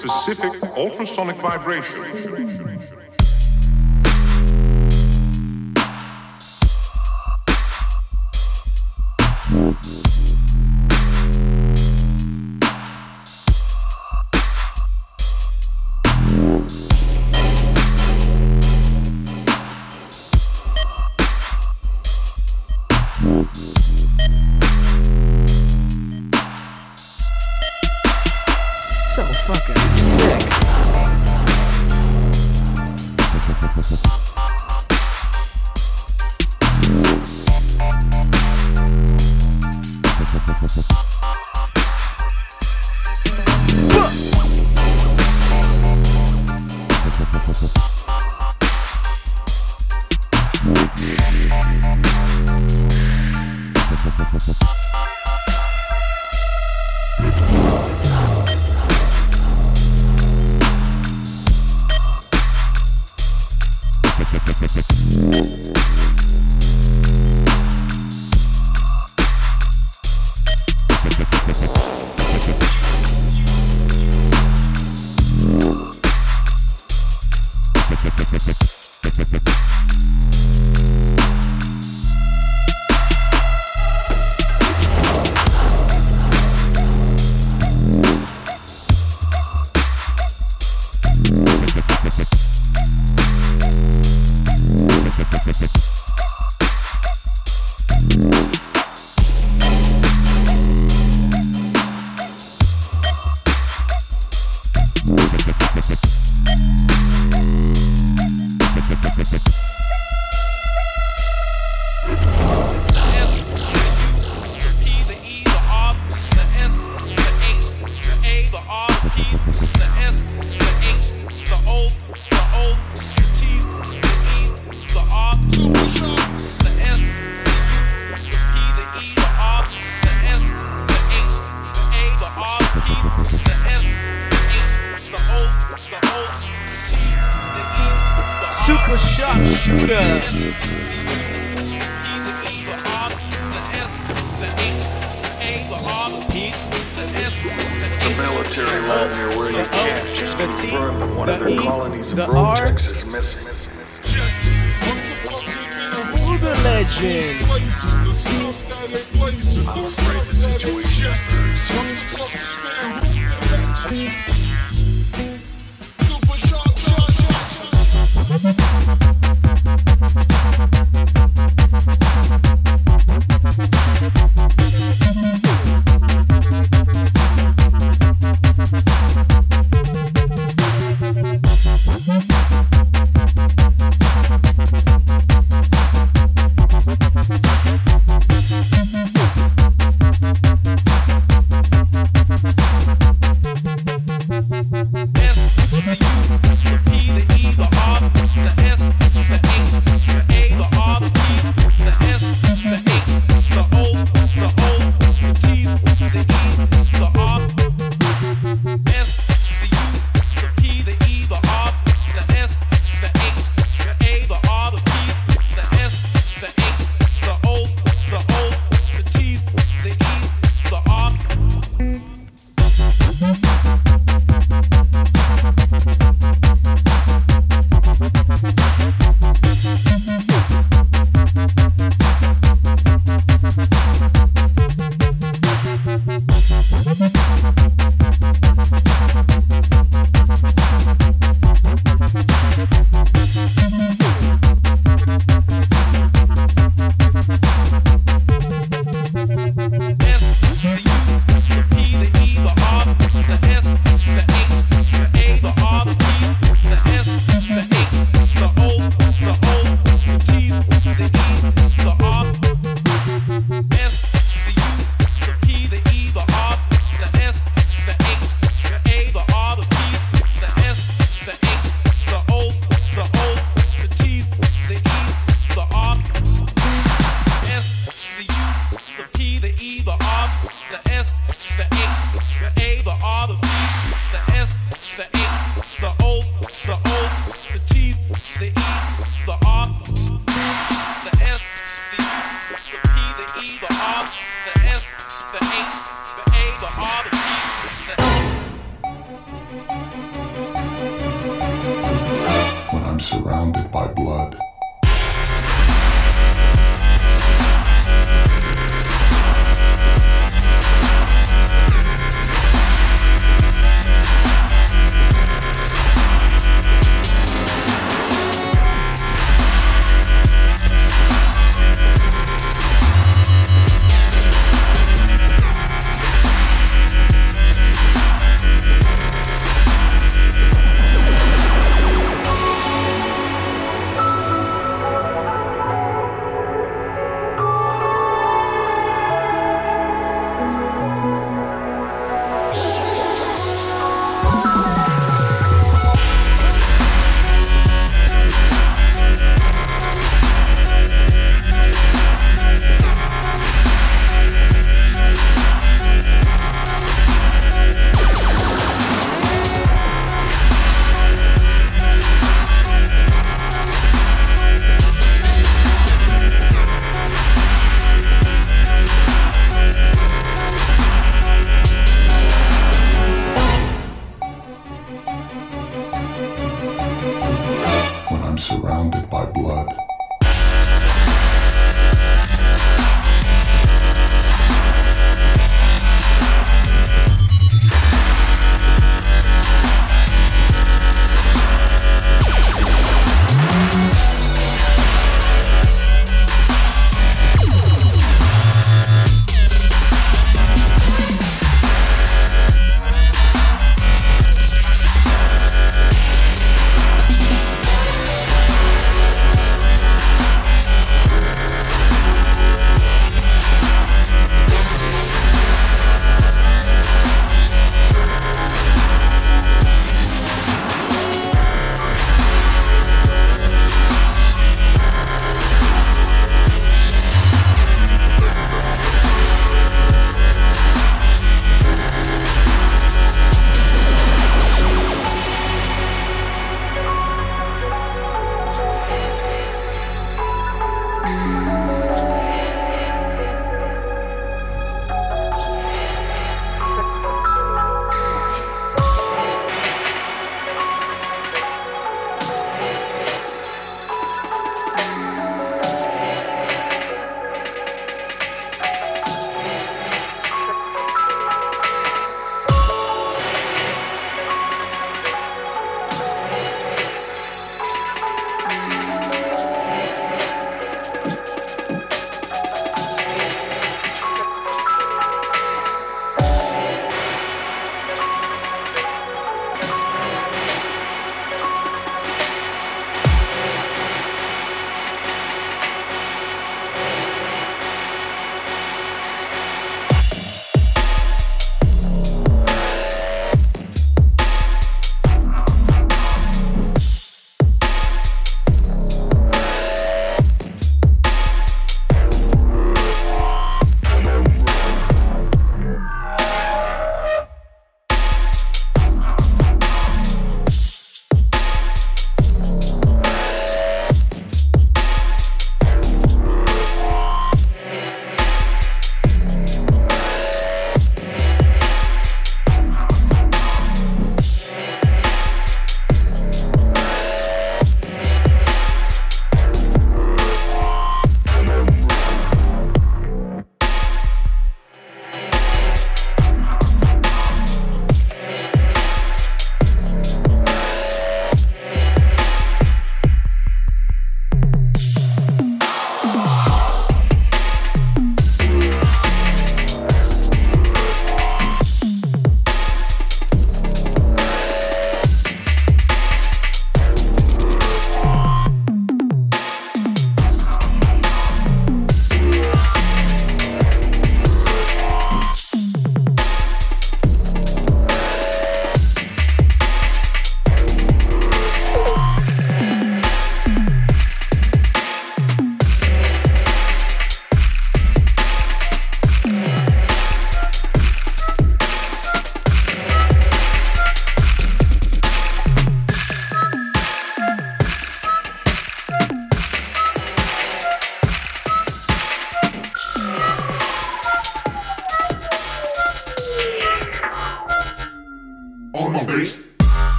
Specific ultrasonic vibration.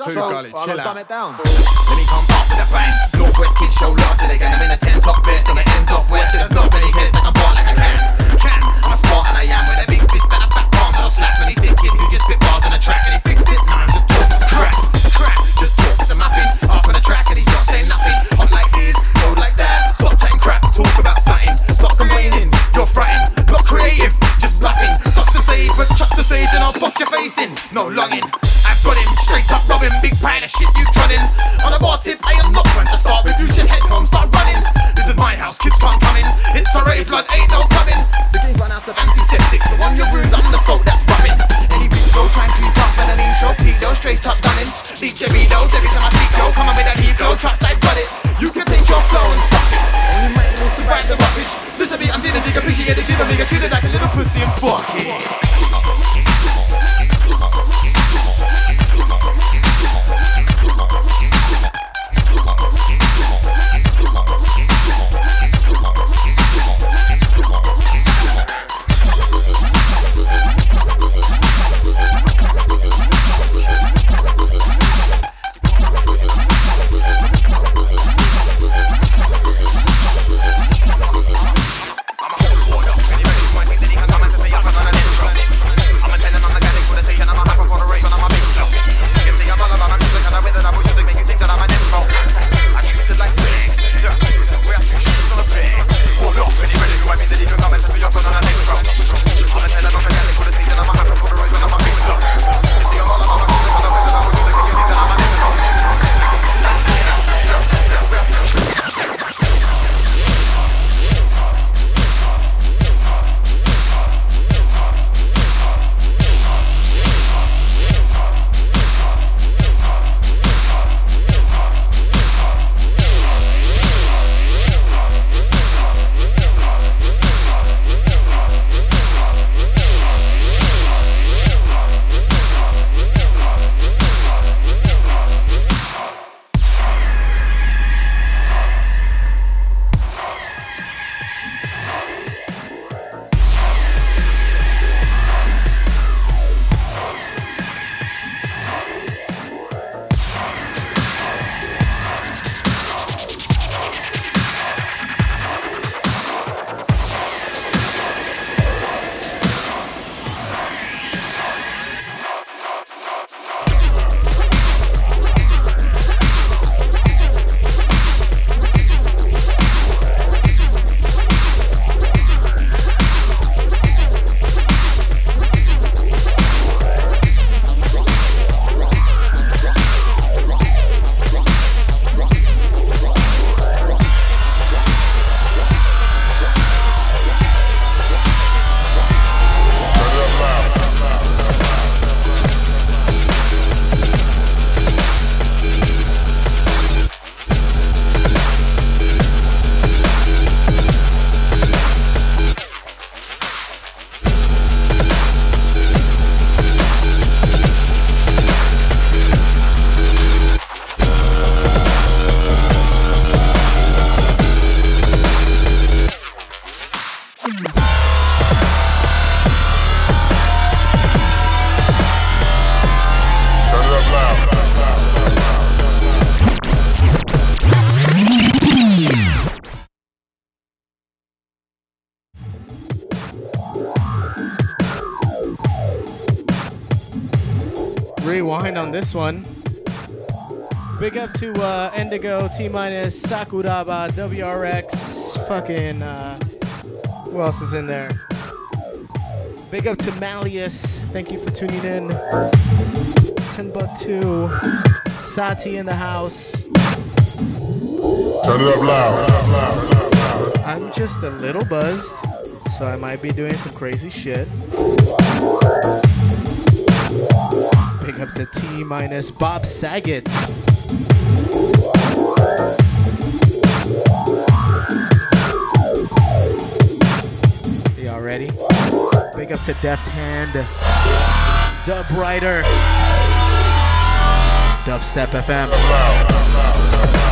Let's Shut do, up. Gully. Chill out. Dumb it down. one. Big up to uh, Endigo, T Minus, Sakuraba, WRX, fucking. Uh, who else is in there? Big up to Malleus. Thank you for tuning in. 10 buck 2. Sati in the house. Turn it up loud. I'm just a little buzzed, so I might be doing some crazy shit. up to T minus Bob Saget. Y'all ready? Big up to Deft Hand, Dub Rider, Dubstep FM.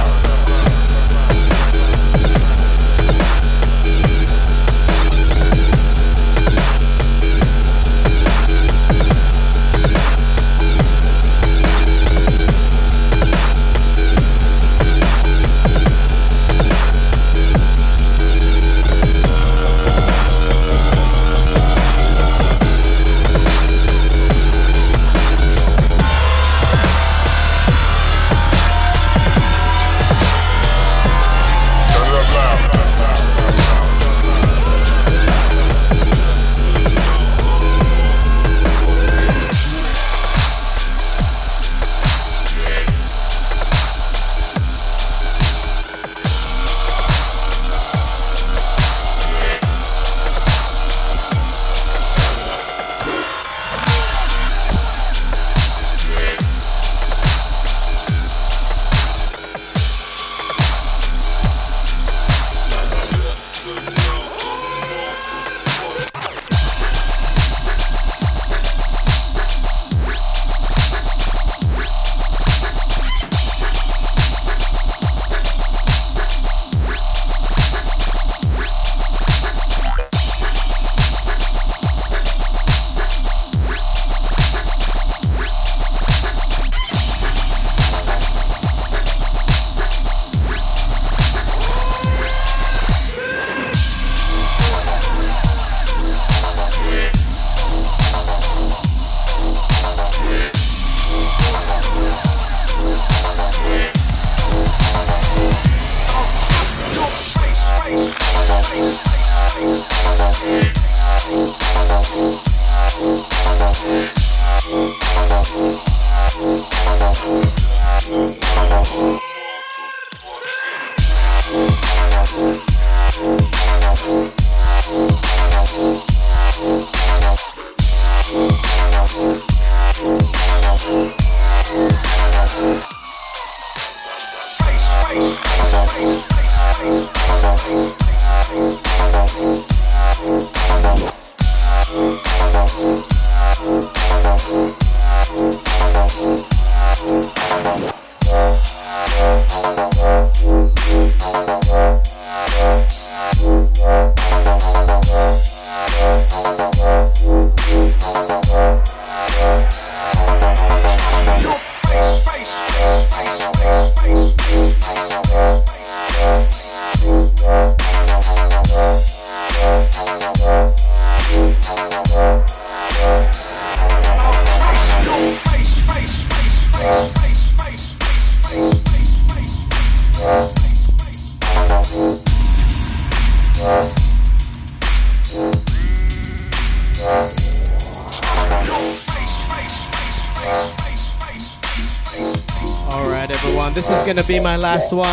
Gonna be my last one.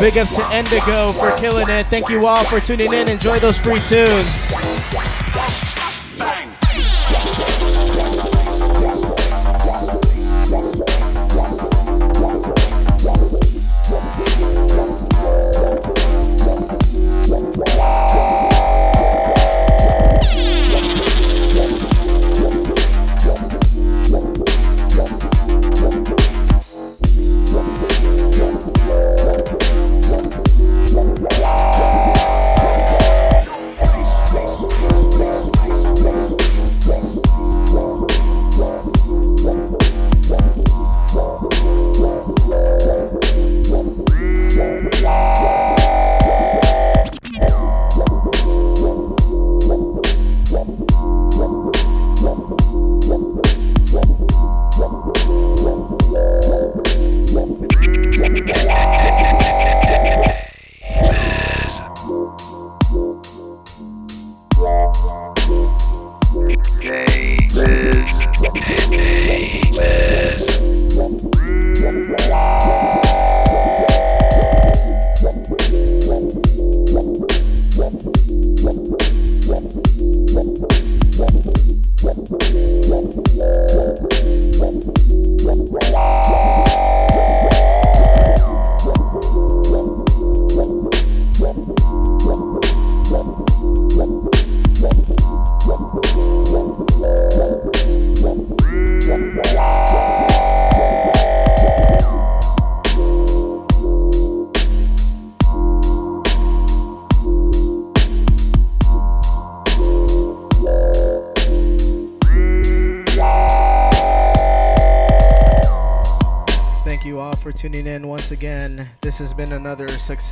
Big up to Endigo for killing it. Thank you all for tuning in. Enjoy those free tunes.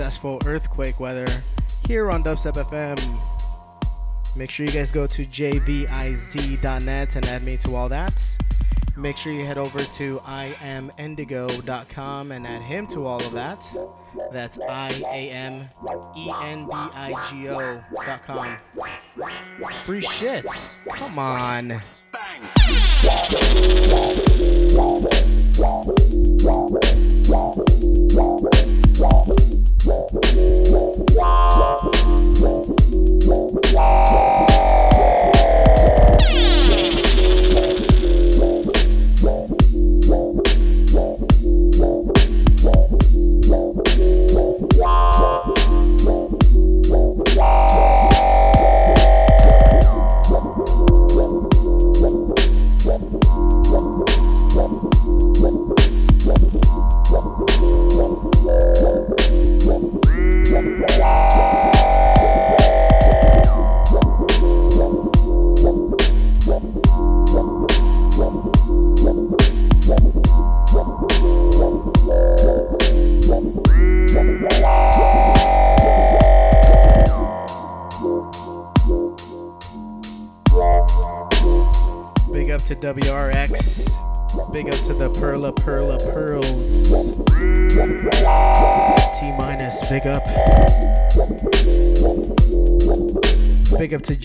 Successful earthquake weather here on Dubstep FM. Make sure you guys go to jviz.net and add me to all that. Make sure you head over to iamendigo.com and add him to all of that. That's I A M E N D I G O.com. Free shit. Come on. Big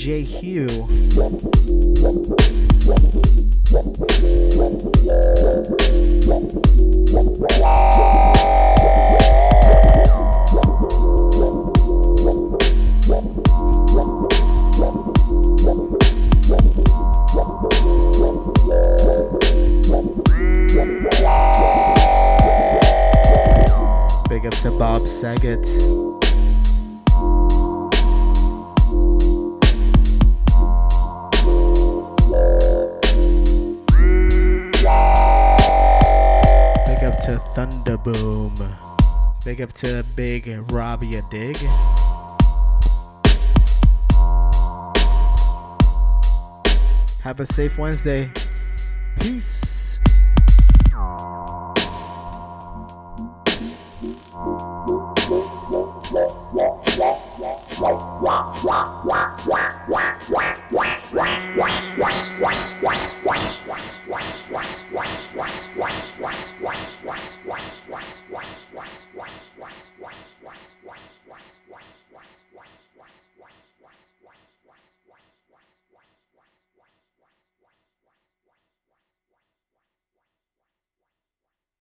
J Hugh. To Big Robbie a Dig. Have a safe Wednesday. Peace.